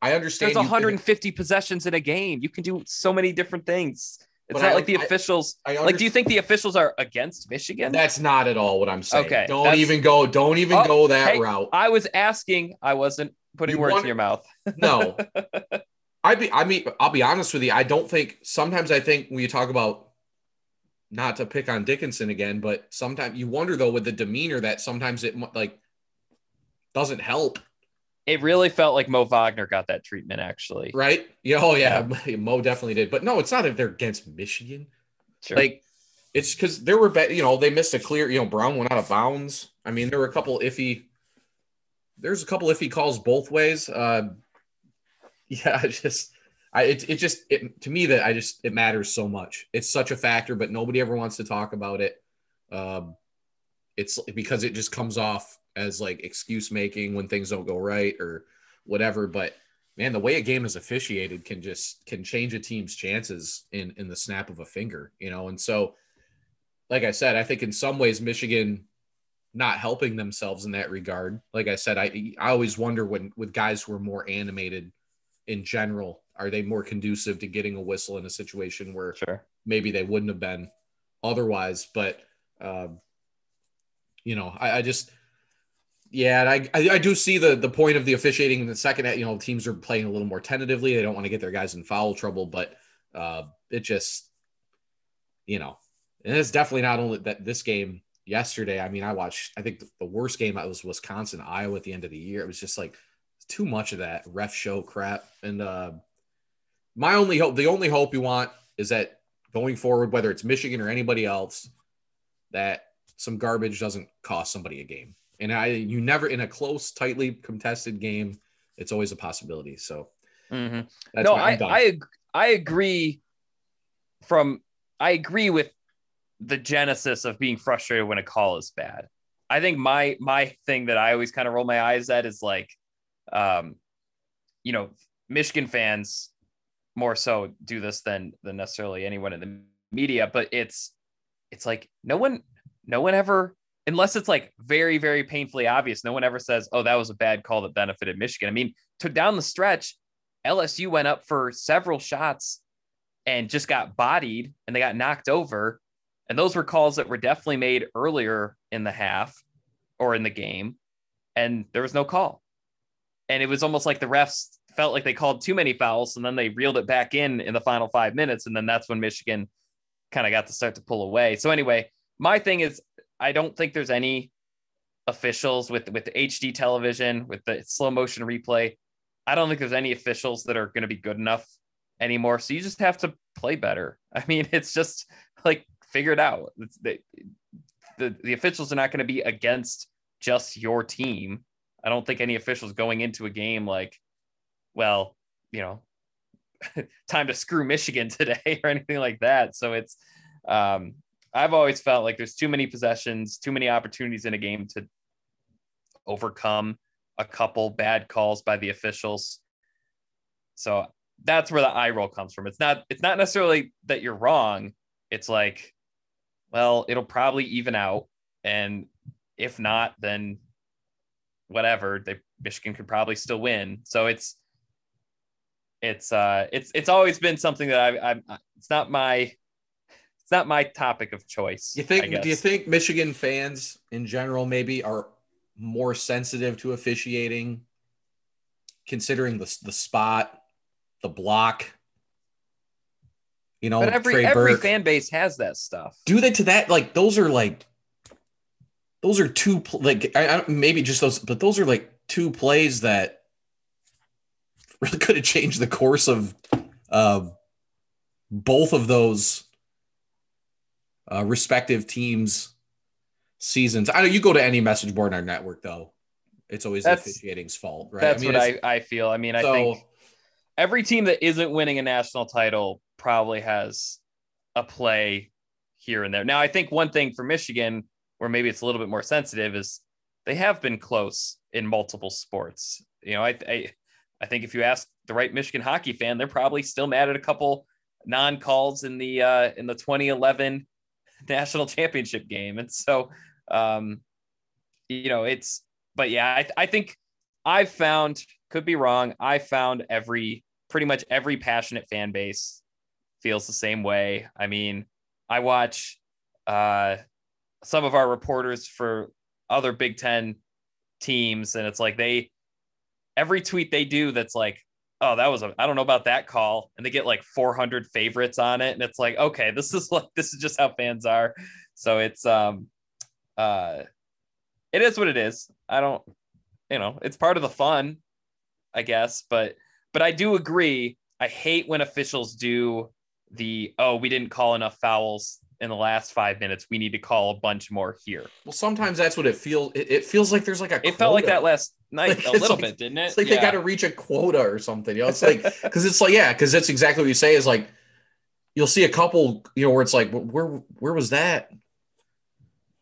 I understand. There's you- 150 possessions in a game. You can do so many different things. It's not I- like the I- officials. I like, do you think the officials are against Michigan? That's not at all what I'm saying. Okay, Don't even go. Don't even Oh, go that hey, route. I was asking. I wasn't putting You words want- in your mouth. No. I'd be. I mean, I'll be honest with you. I don't think. Sometimes I think when you talk about. Not to pick on Dickinson again, but sometimes you wonder though with the demeanor that sometimes it like doesn't help, It really felt like Mo Wagner got that treatment. Actually, right? Yeah. Oh yeah, Mo definitely did. But no, it's not if they're against Michigan. Sure. Like it's because there were, you know, they missed a clear. You know, Brown went out of bounds. I mean, there were a couple iffy. There's a couple iffy calls both ways. Uh, yeah, I just, I it, it just it, to me that I just it matters so much. It's such a factor, but nobody ever wants to talk about it. Um, it's because it just comes off as like excuse making when things don't go right or whatever. But man, the way a game is officiated can just can change a team's chances in in the snap of a finger, you know. And so, like I said, I think in some ways Michigan not helping themselves in that regard. Like I said, I I always wonder when with guys who are more animated in general, are they more conducive to getting a whistle in a situation where sure. maybe they wouldn't have been otherwise. But um, you know, I, I just Yeah, and I, I, I do see the the point of the officiating in the second. You know, teams are playing a little more tentatively. They don't want to get their guys in foul trouble, but uh, it just, you know, and it's definitely not only that this game yesterday. I mean, I watched. I think the worst game I was Wisconsin Iowa at the end of the year. It was just like too much of that ref show crap. And uh, my only hope, the only hope you want is that going forward, whether it's Michigan or anybody else, that some garbage doesn't cost somebody a game. And I, you never in a close, tightly contested game, it's always a possibility. So, mm-hmm. no, I, I, I agree. From I agree with the genesis of being frustrated when a call is bad. I think my my thing that I always kind of roll my eyes at is like, um, you know, Michigan fans more so do this than than necessarily anyone in the media, but it's it's like no one no one ever unless it's like very very painfully obvious no one ever says oh that was a bad call that benefited michigan. I mean to down the stretch lsu went up for several shots and just got bodied and they got knocked over. And those were calls that were definitely made earlier in the half or in the game. And there was no call. And it was almost like the refs felt like they called too many fouls and then they reeled it back in in the final five minutes and then that's when michigan kind of got to start to pull away so anyway my thing is I don't think there's any officials with with the HD television with the slow motion replay. I don't think there's any officials that are going to be good enough anymore. So you just have to play better. I mean, it's just like figure it out. The, the, the officials are not going to be against just your team. I don't think any officials going into a game like, well, you know, time to screw Michigan today or anything like that. So it's um, I've always felt like there's too many possessions, too many opportunities in a game to overcome a couple bad calls by the officials. So that's where the eye roll comes from. It's not it's not necessarily that you're wrong. It's like, well, it'll probably even out. And if not, then whatever. They Michigan could probably still win. So it's it's uh it's it's always been something that I I'm it's not my it's not my topic of choice. You think? Do you think Michigan fans in general maybe are more sensitive to officiating, considering the the spot, the block? You know, but every every fan base has that stuff. Do they to that? Like those are like those are two like I, I, maybe just those, but those are like two plays that really could have changed the course of uh, both of those uh, respective teams' seasons. I know you go to any message board in our network, though. It's always that's, the officiating's fault, right? That's I mean, what I, I feel. I mean, I think every team that isn't winning a national title probably has a play here and there. Now, I think one thing for Michigan, where maybe it's a little bit more sensitive, is they have been close in multiple sports. You know, I, I, I think if you ask the right Michigan hockey fan, they're probably still mad at a couple non calls in the uh, in the 2011 national championship game. And so, um, you know, it's, but yeah, I, I think I've found, could be wrong. I found every, pretty much every passionate fan base feels the same way. I mean, I watch uh, some of our reporters for other Big Ten teams, and it's like they, every tweet they do that's like, oh, that was a, I don't know about that call. And they get like 400 favorites on it. And it's like, okay, this is like, this is just how fans are. So it's, um, uh, it is what it is. I don't, you know, it's part of the fun, I guess. But, but I do agree. I hate when officials do the, oh, we didn't call enough fouls in the last five minutes. We need to call a bunch more here. Well, sometimes that's what it feels. It, it feels like there's like a. It quota. felt like that last night like, a little like, bit, didn't it? It's like yeah. they got to reach a quota or something. You know, it's like because it's like yeah, because that's exactly what you say is like you'll see a couple you know where it's like where where was that?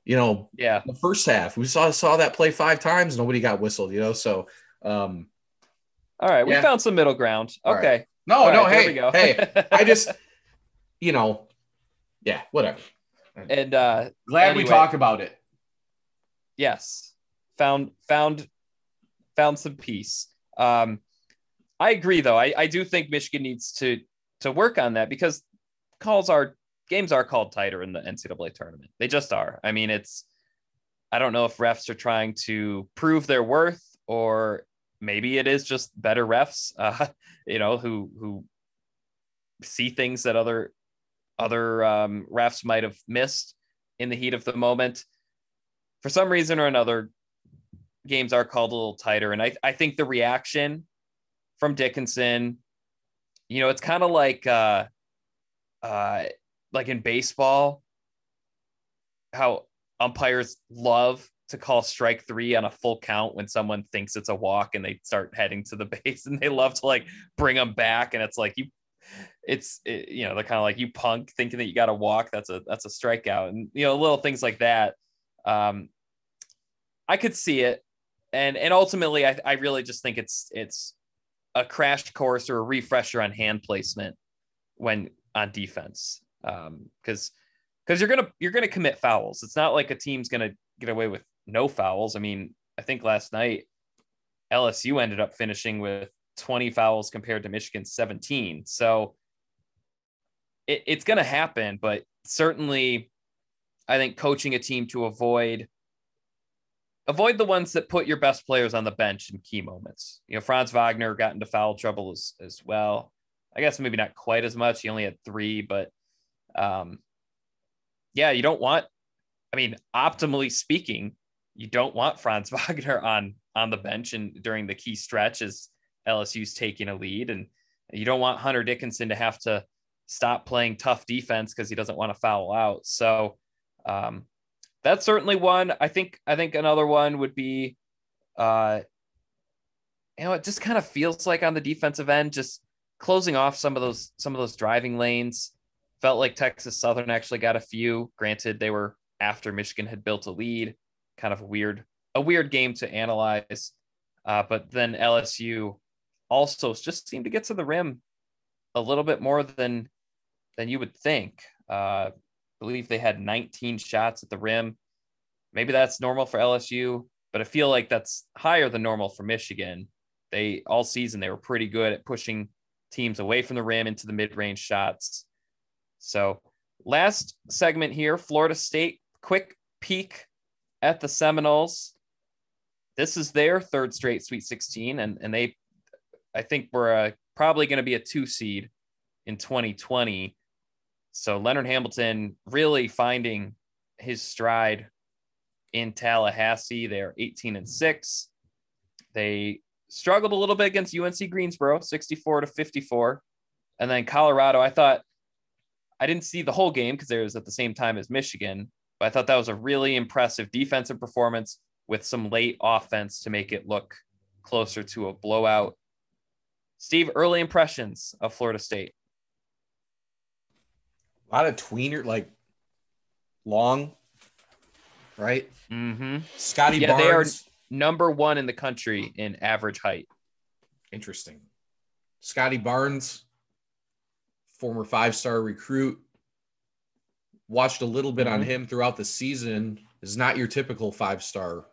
You know, yeah. The first half we saw saw that play five times, nobody got whistled. You know, so. um All right, we found some middle ground. Okay. Right. No, All no, right, hey, hey, I just, you know, yeah, whatever. And uh glad anyway, we talk about it. Yes. Found found found some peace. Um I agree though. I, I do think Michigan needs to to work on that because calls are games are called tighter in the NCAA tournament. They just are. I mean, it's I don't know if refs are trying to prove their worth or maybe it is just better refs, uh, you know, who who see things that other other um, refs might have missed in the heat of the moment. For some reason or another, games are called a little tighter, and I I think the reaction from Dickinson, you know, it's kind of like uh, uh, like in baseball, how umpires love to call strike three on a full count when someone thinks it's a walk and they start heading to the base and they love to like bring them back and it's like you it's it, you know they're kind of like you punk thinking that you got to walk that's a that's a strikeout. And you know little things like that um i could see it. And and ultimately i, I really just think it's it's a crash course or a refresher on hand placement when on defense um because because you're gonna you're gonna commit fouls. It's not like a team's gonna get away with no fouls. I mean, I think last night LSU ended up finishing with 20 fouls compared to Michigan's 17. So it, it's going to happen, but certainly I think coaching a team to avoid avoid the ones that put your best players on the bench in key moments. You know, Franz Wagner got into foul trouble as, as well. I guess maybe not quite as much. He only had three, but um, yeah, you don't want, I mean, optimally speaking, you don't want Franz Wagner on on the bench and during the key stretch as LSU's taking a lead, and you don't want Hunter Dickinson to have to stop playing tough defense because he doesn't want to foul out. So um, that's certainly one. I think I think another one would be, uh, you know, it just kind of feels like on the defensive end, just closing off some of those some of those driving lanes. Felt like Texas Southern actually got a few. Granted, they were after Michigan had built a lead kind of a weird a weird game to analyze. Uh, but then LSU also just seemed to get to the rim a little bit more than than you would think. Uh, I believe they had 19 shots at the rim. Maybe that's normal for LSU, but I feel like that's higher than normal for Michigan. They all season they were pretty good at pushing teams away from the rim into the mid-range shots. So, last segment here, Florida State quick peek at the Seminoles. This is their third straight Sweet 16, and, and they, I think, were uh, probably going to be a two seed in 2020. So Leonard Hamilton really finding his stride in Tallahassee. They're 18 and 6. They struggled a little bit against UNC Greensboro, 64 to 54. And then Colorado, I thought I didn't see the whole game because it was at the same time as Michigan, but I thought that was a really impressive defensive performance with some late offense to make it look closer to a blowout. Steve, early impressions of Florida State. A lot of tweener, like long, right? Mm-hmm. Scottie yeah, Barnes. They are number one in the country in average height. Interesting. Scottie Barnes, former five star recruit, watched a little bit mm-hmm. on him throughout the season, is not your typical five star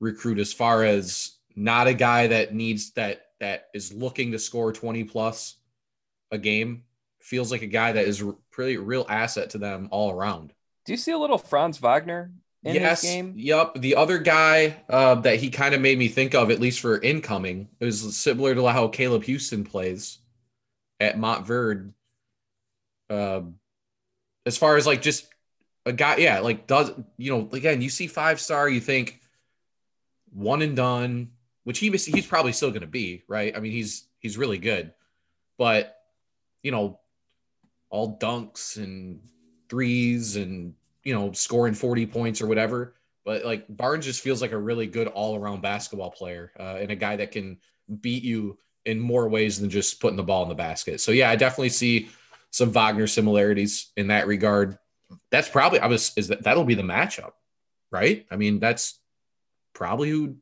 recruit as far as not a guy that needs that that is looking to score 20 plus a game. Feels like a guy that is pretty real asset to them all around. Do you see a little Franz Wagner in yes, his game? Yep. The other guy uh, that he kind of made me think of, at least for incoming, is similar to how Caleb Houstan plays at Montverde. Uh, as far as like just a guy, yeah, like does you know again you see five star, you think one and done, which he he's probably still going to be right. I mean he's he's really good, but you know all dunks and threes and you know scoring 40 points or whatever but like barnes just feels like a really good all-around basketball player uh, and a guy that can beat you in more ways than just putting the ball in the basket so yeah i definitely see some Wagner similarities in that regard. That's probably I was is that that'll be the matchup, right? I mean, that's probably who.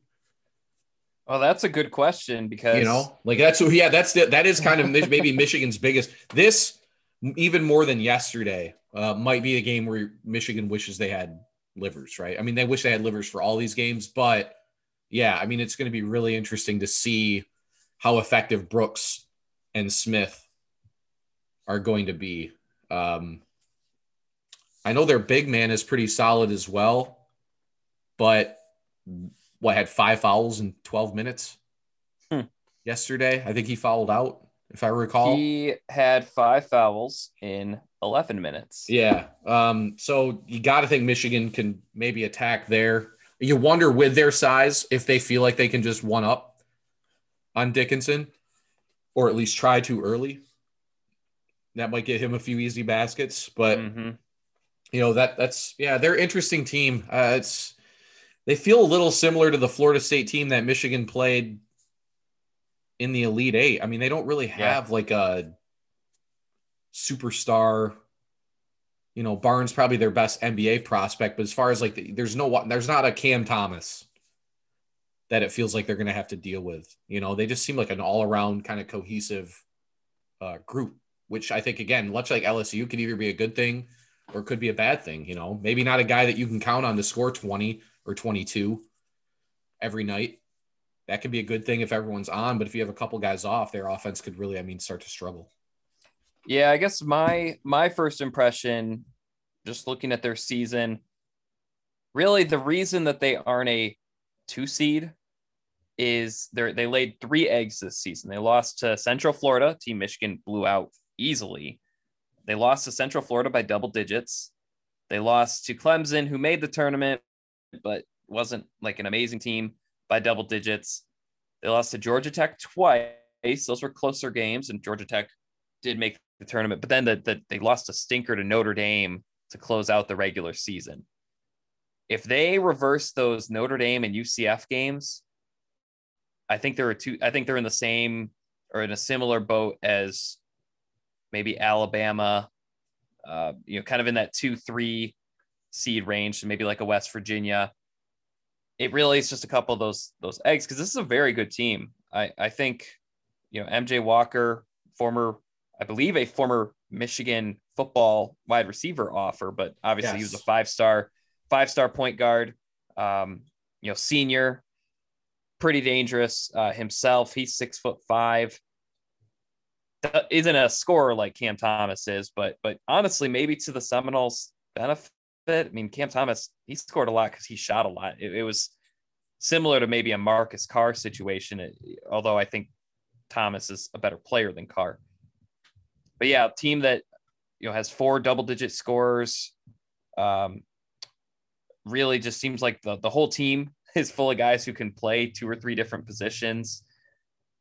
Well, that's a good question because you know, like that's who. Yeah, that's the, that is kind of maybe Michigan's biggest. This even more than yesterday uh, might be a game where Michigan wishes they had Livers, right? I mean, they wish they had Livers for all these games, but yeah, I mean, it's going to be really interesting to see how effective Brooks and Smith are going to be. Um, I know their big man is pretty solid as well. but what had five fouls in 12 minutes hmm. yesterday. I think he fouled out, if I recall. He had five fouls in 11 minutes. Yeah. Um, so you got to think Michigan can maybe attack there. You wonder with their size if they feel like they can just one up on Dickinson or at least try too early. That might get him a few easy baskets, but mm-hmm. you know that that's yeah, they're interesting team. Uh, it's they feel a little similar to the Florida State team that Michigan played in the Elite Eight. I mean, they don't really have yeah. like a superstar. You know, Barnes probably their best NBA prospect, but as far as like the, there's no there's not a Cam Thomas that it feels like they're going to have to deal with. You know, they just seem like an all around kind of cohesive uh, group, which I think again, much like LSU, could either be a good thing or could be a bad thing. You know, maybe not a guy that you can count on to score 20 or 22 every night. That could be a good thing if everyone's on, but if you have a couple guys off, their offense could really, I mean, start to struggle. Yeah, I guess my my first impression, just looking at their season, really the reason that they aren't a two seed is they they laid three eggs this season. They lost to Central Florida, team Michigan blew out easily. They lost to Central Florida by double digits. They lost to Clemson, who made the tournament, but wasn't like an amazing team by double digits. They lost to Georgia Tech twice. Those were closer games, and Georgia Tech did make the tournament. But then the, the, they lost a stinker to Notre Dame to close out the regular season. If they reverse those Notre Dame and UCF games, I think there are two. I think they're in the same or in a similar boat as maybe Alabama. Uh, you know, kind of in that two three seed range, to maybe like a West Virginia. It really is just a couple of those those eggs because this is a very good team. I I think you know MJ Walker, former I believe a former Michigan football wide receiver offer, but obviously yes. he was a five star five star point guard. Um, you know, senior, pretty dangerous uh, himself. He's six foot five. Isn't a scorer like Cam Thomas is, but but honestly, maybe to the Seminoles' benefit bit. I mean, Cam Thomas, he scored a lot because he shot a lot. It, it, was similar to maybe a Marcus Carr situation, it, although I think Thomas is a better player than Carr. But yeah, team that you know has four double digit scores. Um, really just seems like the, the whole team is full of guys who can play two or three different positions.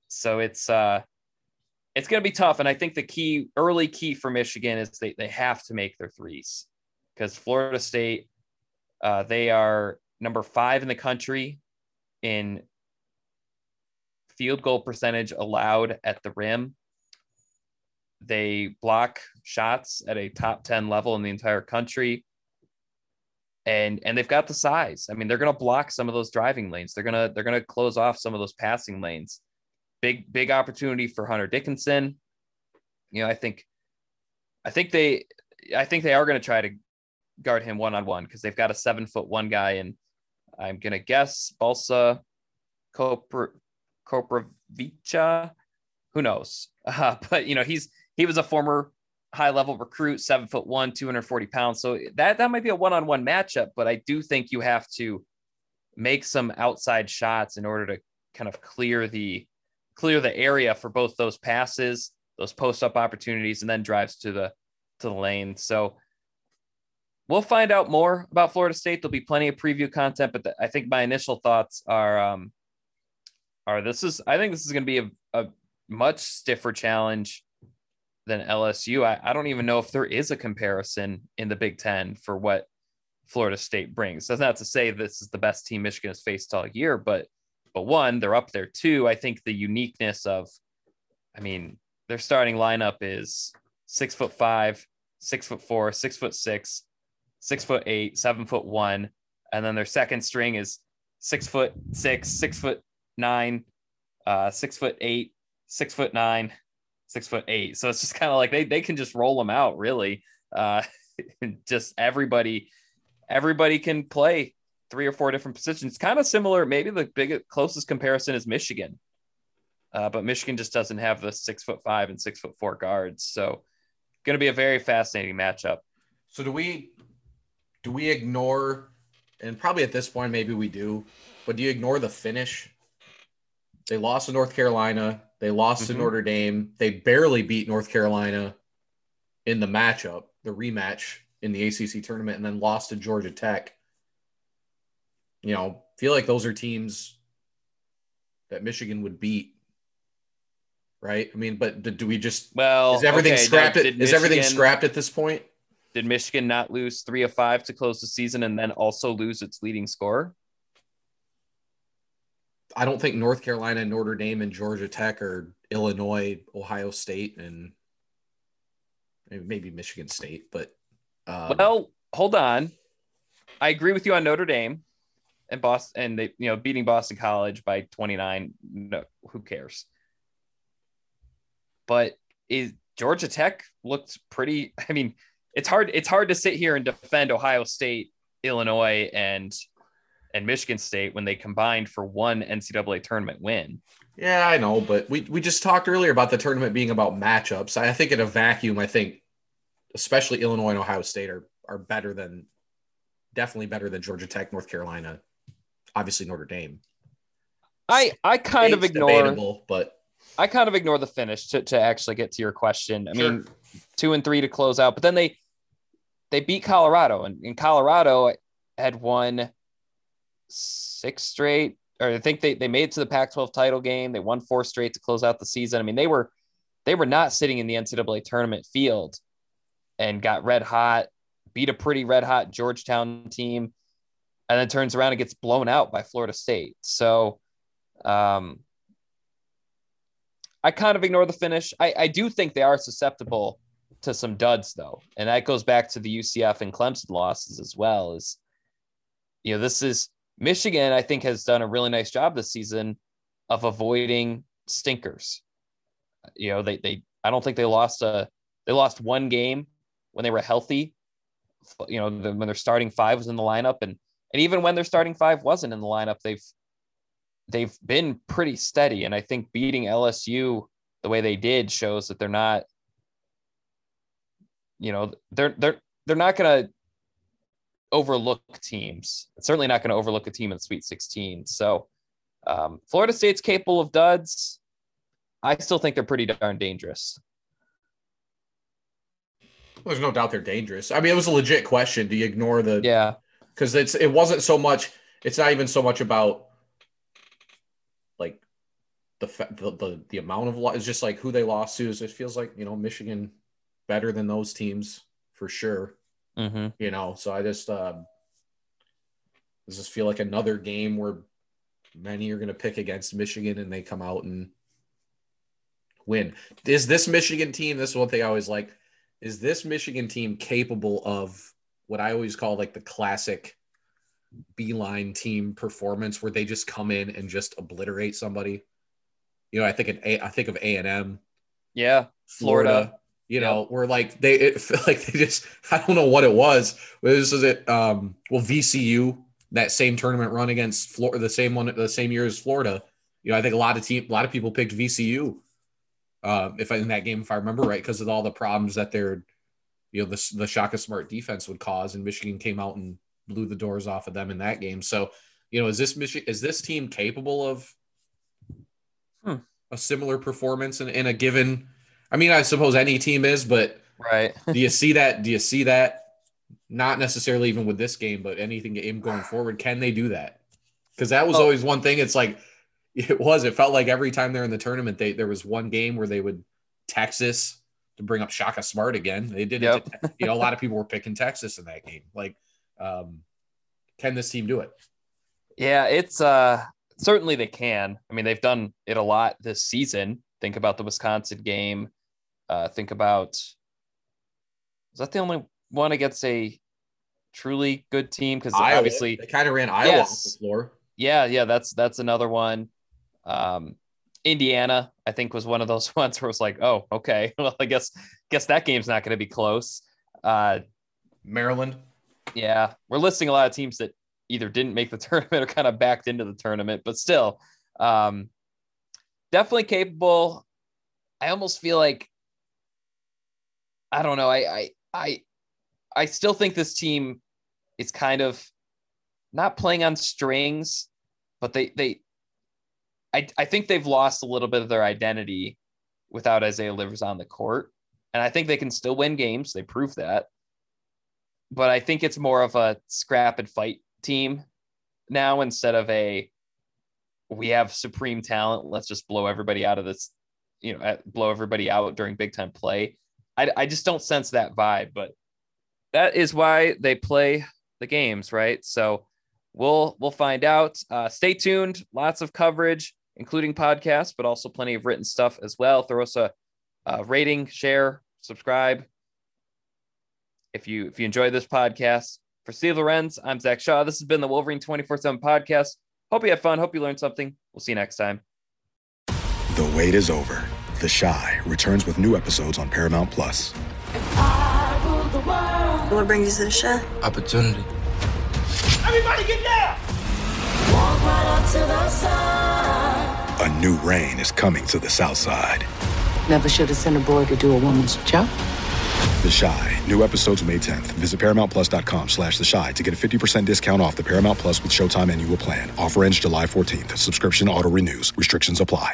So it's uh it's going to be tough. And I think the key, early key for Michigan is they, they have to make their threes because Florida State, uh, they are number five in the country in field goal percentage allowed at the rim. They block shots at a top 10 level in the entire country. And and they've got the size. I mean, they're gonna block some of those driving lanes. They're gonna they're gonna close off some of those passing lanes. Big, big opportunity for Hunter Dickinson. You know, I think I think they I think they are going to try to guard him one on one because they've got a seven foot one guy, and I'm gonna guess Balsa Kopr- Koprivica. Who knows? Uh, but you know, he's he was a former high level recruit, seven foot one, 240 pounds. So that that might be a one on one matchup. But I do think you have to make some outside shots in order to kind of clear the clear the area for both those passes, those post up opportunities, and then drives to the to the lane. So we'll find out more about Florida State. There'll be plenty of preview content, but the, I think my initial thoughts are um, are this is I think this is going to be a, a much stiffer challenge than LSU. I, I don't even know if there is a comparison in the Big Ten for what Florida State brings. That's not to say this is the best team Michigan has faced all year, but but one, they're up there. Two, I think the uniqueness of, I mean, their starting lineup is six foot five, six foot four, six foot six, six foot eight, seven foot one, and then their second string is six foot six, six foot nine, uh, six foot eight, six foot nine, six foot eight. So it's just kind of like they they can just roll them out really. Uh, just everybody, everybody can play three or four different positions. Kind of similar. Maybe the biggest closest comparison is Michigan. Uh, but Michigan just doesn't have the six foot five and six foot four guards. So, going to be a very fascinating matchup. So, do we do we ignore and probably at this point maybe we do, but do you ignore the finish? They lost to North Carolina. They lost mm-hmm. to Notre Dame. They barely beat North Carolina in the matchup, the rematch in the ACC tournament, and then lost to Georgia Tech. You know, feel like those are teams that Michigan would beat right? I mean, but do we just well is everything okay, scrapped? Now, is Michigan, everything scrapped at this point? Did Michigan not lose three of five to close the season and then also lose its leading scorer? I don't think North Carolina, Notre Dame, and Georgia Tech or Illinois, Ohio State, and maybe Michigan State. But um, well, hold on. I agree with you on Notre Dame and Boston, and they, you know, beating Boston College by 29. No, who cares? But is Georgia Tech looked pretty? I mean, it's hard. It's hard to sit here and defend Ohio State, Illinois, and and Michigan State when they combined for one NCAA tournament win. Yeah, I know, but we we just talked earlier about the tournament being about matchups. I think in a vacuum, I think especially Illinois and Ohio State are are better than definitely better than Georgia Tech, North Carolina, obviously Notre Dame. I I kind of ignore, but I kind of ignore the finish to, to actually get to your question. I sure. mean, two and three to close out, but then they they beat Colorado, and in Colorado had won six straight, or I think they, they made it to the Pac-12 title game. They won four straight to close out the season. I mean, they were they were not sitting in the NCAA tournament field and got red hot, beat a pretty red hot Georgetown team, and then turns around and gets blown out by Florida State. So um, I kind of ignore the finish. I, I do think they are susceptible to some duds though, and that goes back to the UCF and Clemson losses as well. Is you know this is Michigan. I think has done a really nice job this season of avoiding stinkers. You know they they I don't think they lost a they lost one game when they were healthy. You know the, when their starting five was in the lineup, and and even when their starting five wasn't in the lineup, they've they've been pretty steady. And I think beating LSU the way they did shows that they're not, you know, they're they're they're not gonna overlook teams. It's certainly not going to overlook a team in the Sweet 16. So um, Florida State's capable of duds. I still think they're pretty darn dangerous. Well, there's no doubt they're dangerous. I mean, it was a legit question. Do you ignore the yeah? Because it's it wasn't so much. It's not even so much about the the the, the amount of loss is just like who they lost to. Is it feels like you know Michigan better than those teams for sure. Mm-hmm. You know, so I just um, does this feel like another game where many are going to pick against Michigan and they come out and win. Is this Michigan team? This is one thing I always like. Is this Michigan team capable of what I always call like the classic Beilein team performance where they just come in and just obliterate somebody? You know, I think an I think of A and M. Yeah, Florida. Florida you know, where like they it felt like they just I don't know what it was. This is it. Um, well, VCU that same tournament run against Florida, the same one, the same year as Florida. You know, I think a lot of team, a lot of people picked VCU. Uh, if I, in that game, if I remember right, because of all the problems that their, you know, the the Shaka Smart defense would cause, and Michigan came out and blew the doors off of them in that game. So, you know, is this Michigan is this team capable of hmm. a similar performance in, in a given. I mean, I suppose any team is, but right. do you see that? Do you see that? Not necessarily even with this game, but anything game going forward, can they do that? Because that was oh. always one thing. It's like it was. It felt like every time they're in the tournament, they there was one game where they would Texas to bring up Shaka Smart again. They did yep. it. you know, a lot of people were picking Texas in that game. Like, um, can this team do it? Yeah, it's uh certainly they can. I mean, they've done it a lot this season. Think about the Wisconsin game. Uh, think about is that the only one against a truly good team? Because obviously they kind of ran Iowa yes. off the floor. Yeah, yeah, that's that's another one. Um, Indiana, I think, was one of those ones where it was like, oh, okay, well, I guess guess that game's not going to be close. Uh, Maryland. Yeah, we're listing a lot of teams that either didn't make the tournament or kind of backed into the tournament, but still, um, definitely capable. I almost feel like I don't know. I I I I still think this team is kind of not playing on strings, but they they I I think they've lost a little bit of their identity without Isaiah Livers on the court. And I think they can still win games. They prove that. But I think it's more of a scrap and fight team now instead of a we have supreme talent. Let's just blow everybody out of this, you know, blow everybody out during big time play. I, I just don't sense that vibe, but that is why they play the games, right? So we'll we'll find out. Uh, stay tuned. Lots of coverage, including podcasts, but also plenty of written stuff as well. Throw us a, a rating, share, subscribe. If you if you enjoy this podcast, for Steve Lorenz, I'm Zach Shaw. This has been the Wolverine 24 7 podcast. Hope you had fun. Hope you learned something. We'll see you next time. The wait is over. The Chi returns with new episodes on Paramount Plus. What brings you to the Chi? Opportunity. Everybody get down! Walk right up to the side. A new reign is coming to the South Side. Never should have sent a boy to do a woman's job. The Chi. New episodes May 10th. Visit ParamountPlus.com slash The Chi to get a 50% discount off the Paramount Plus with Showtime annual plan. Offer ends July 14th. Subscription auto-renews. Restrictions apply.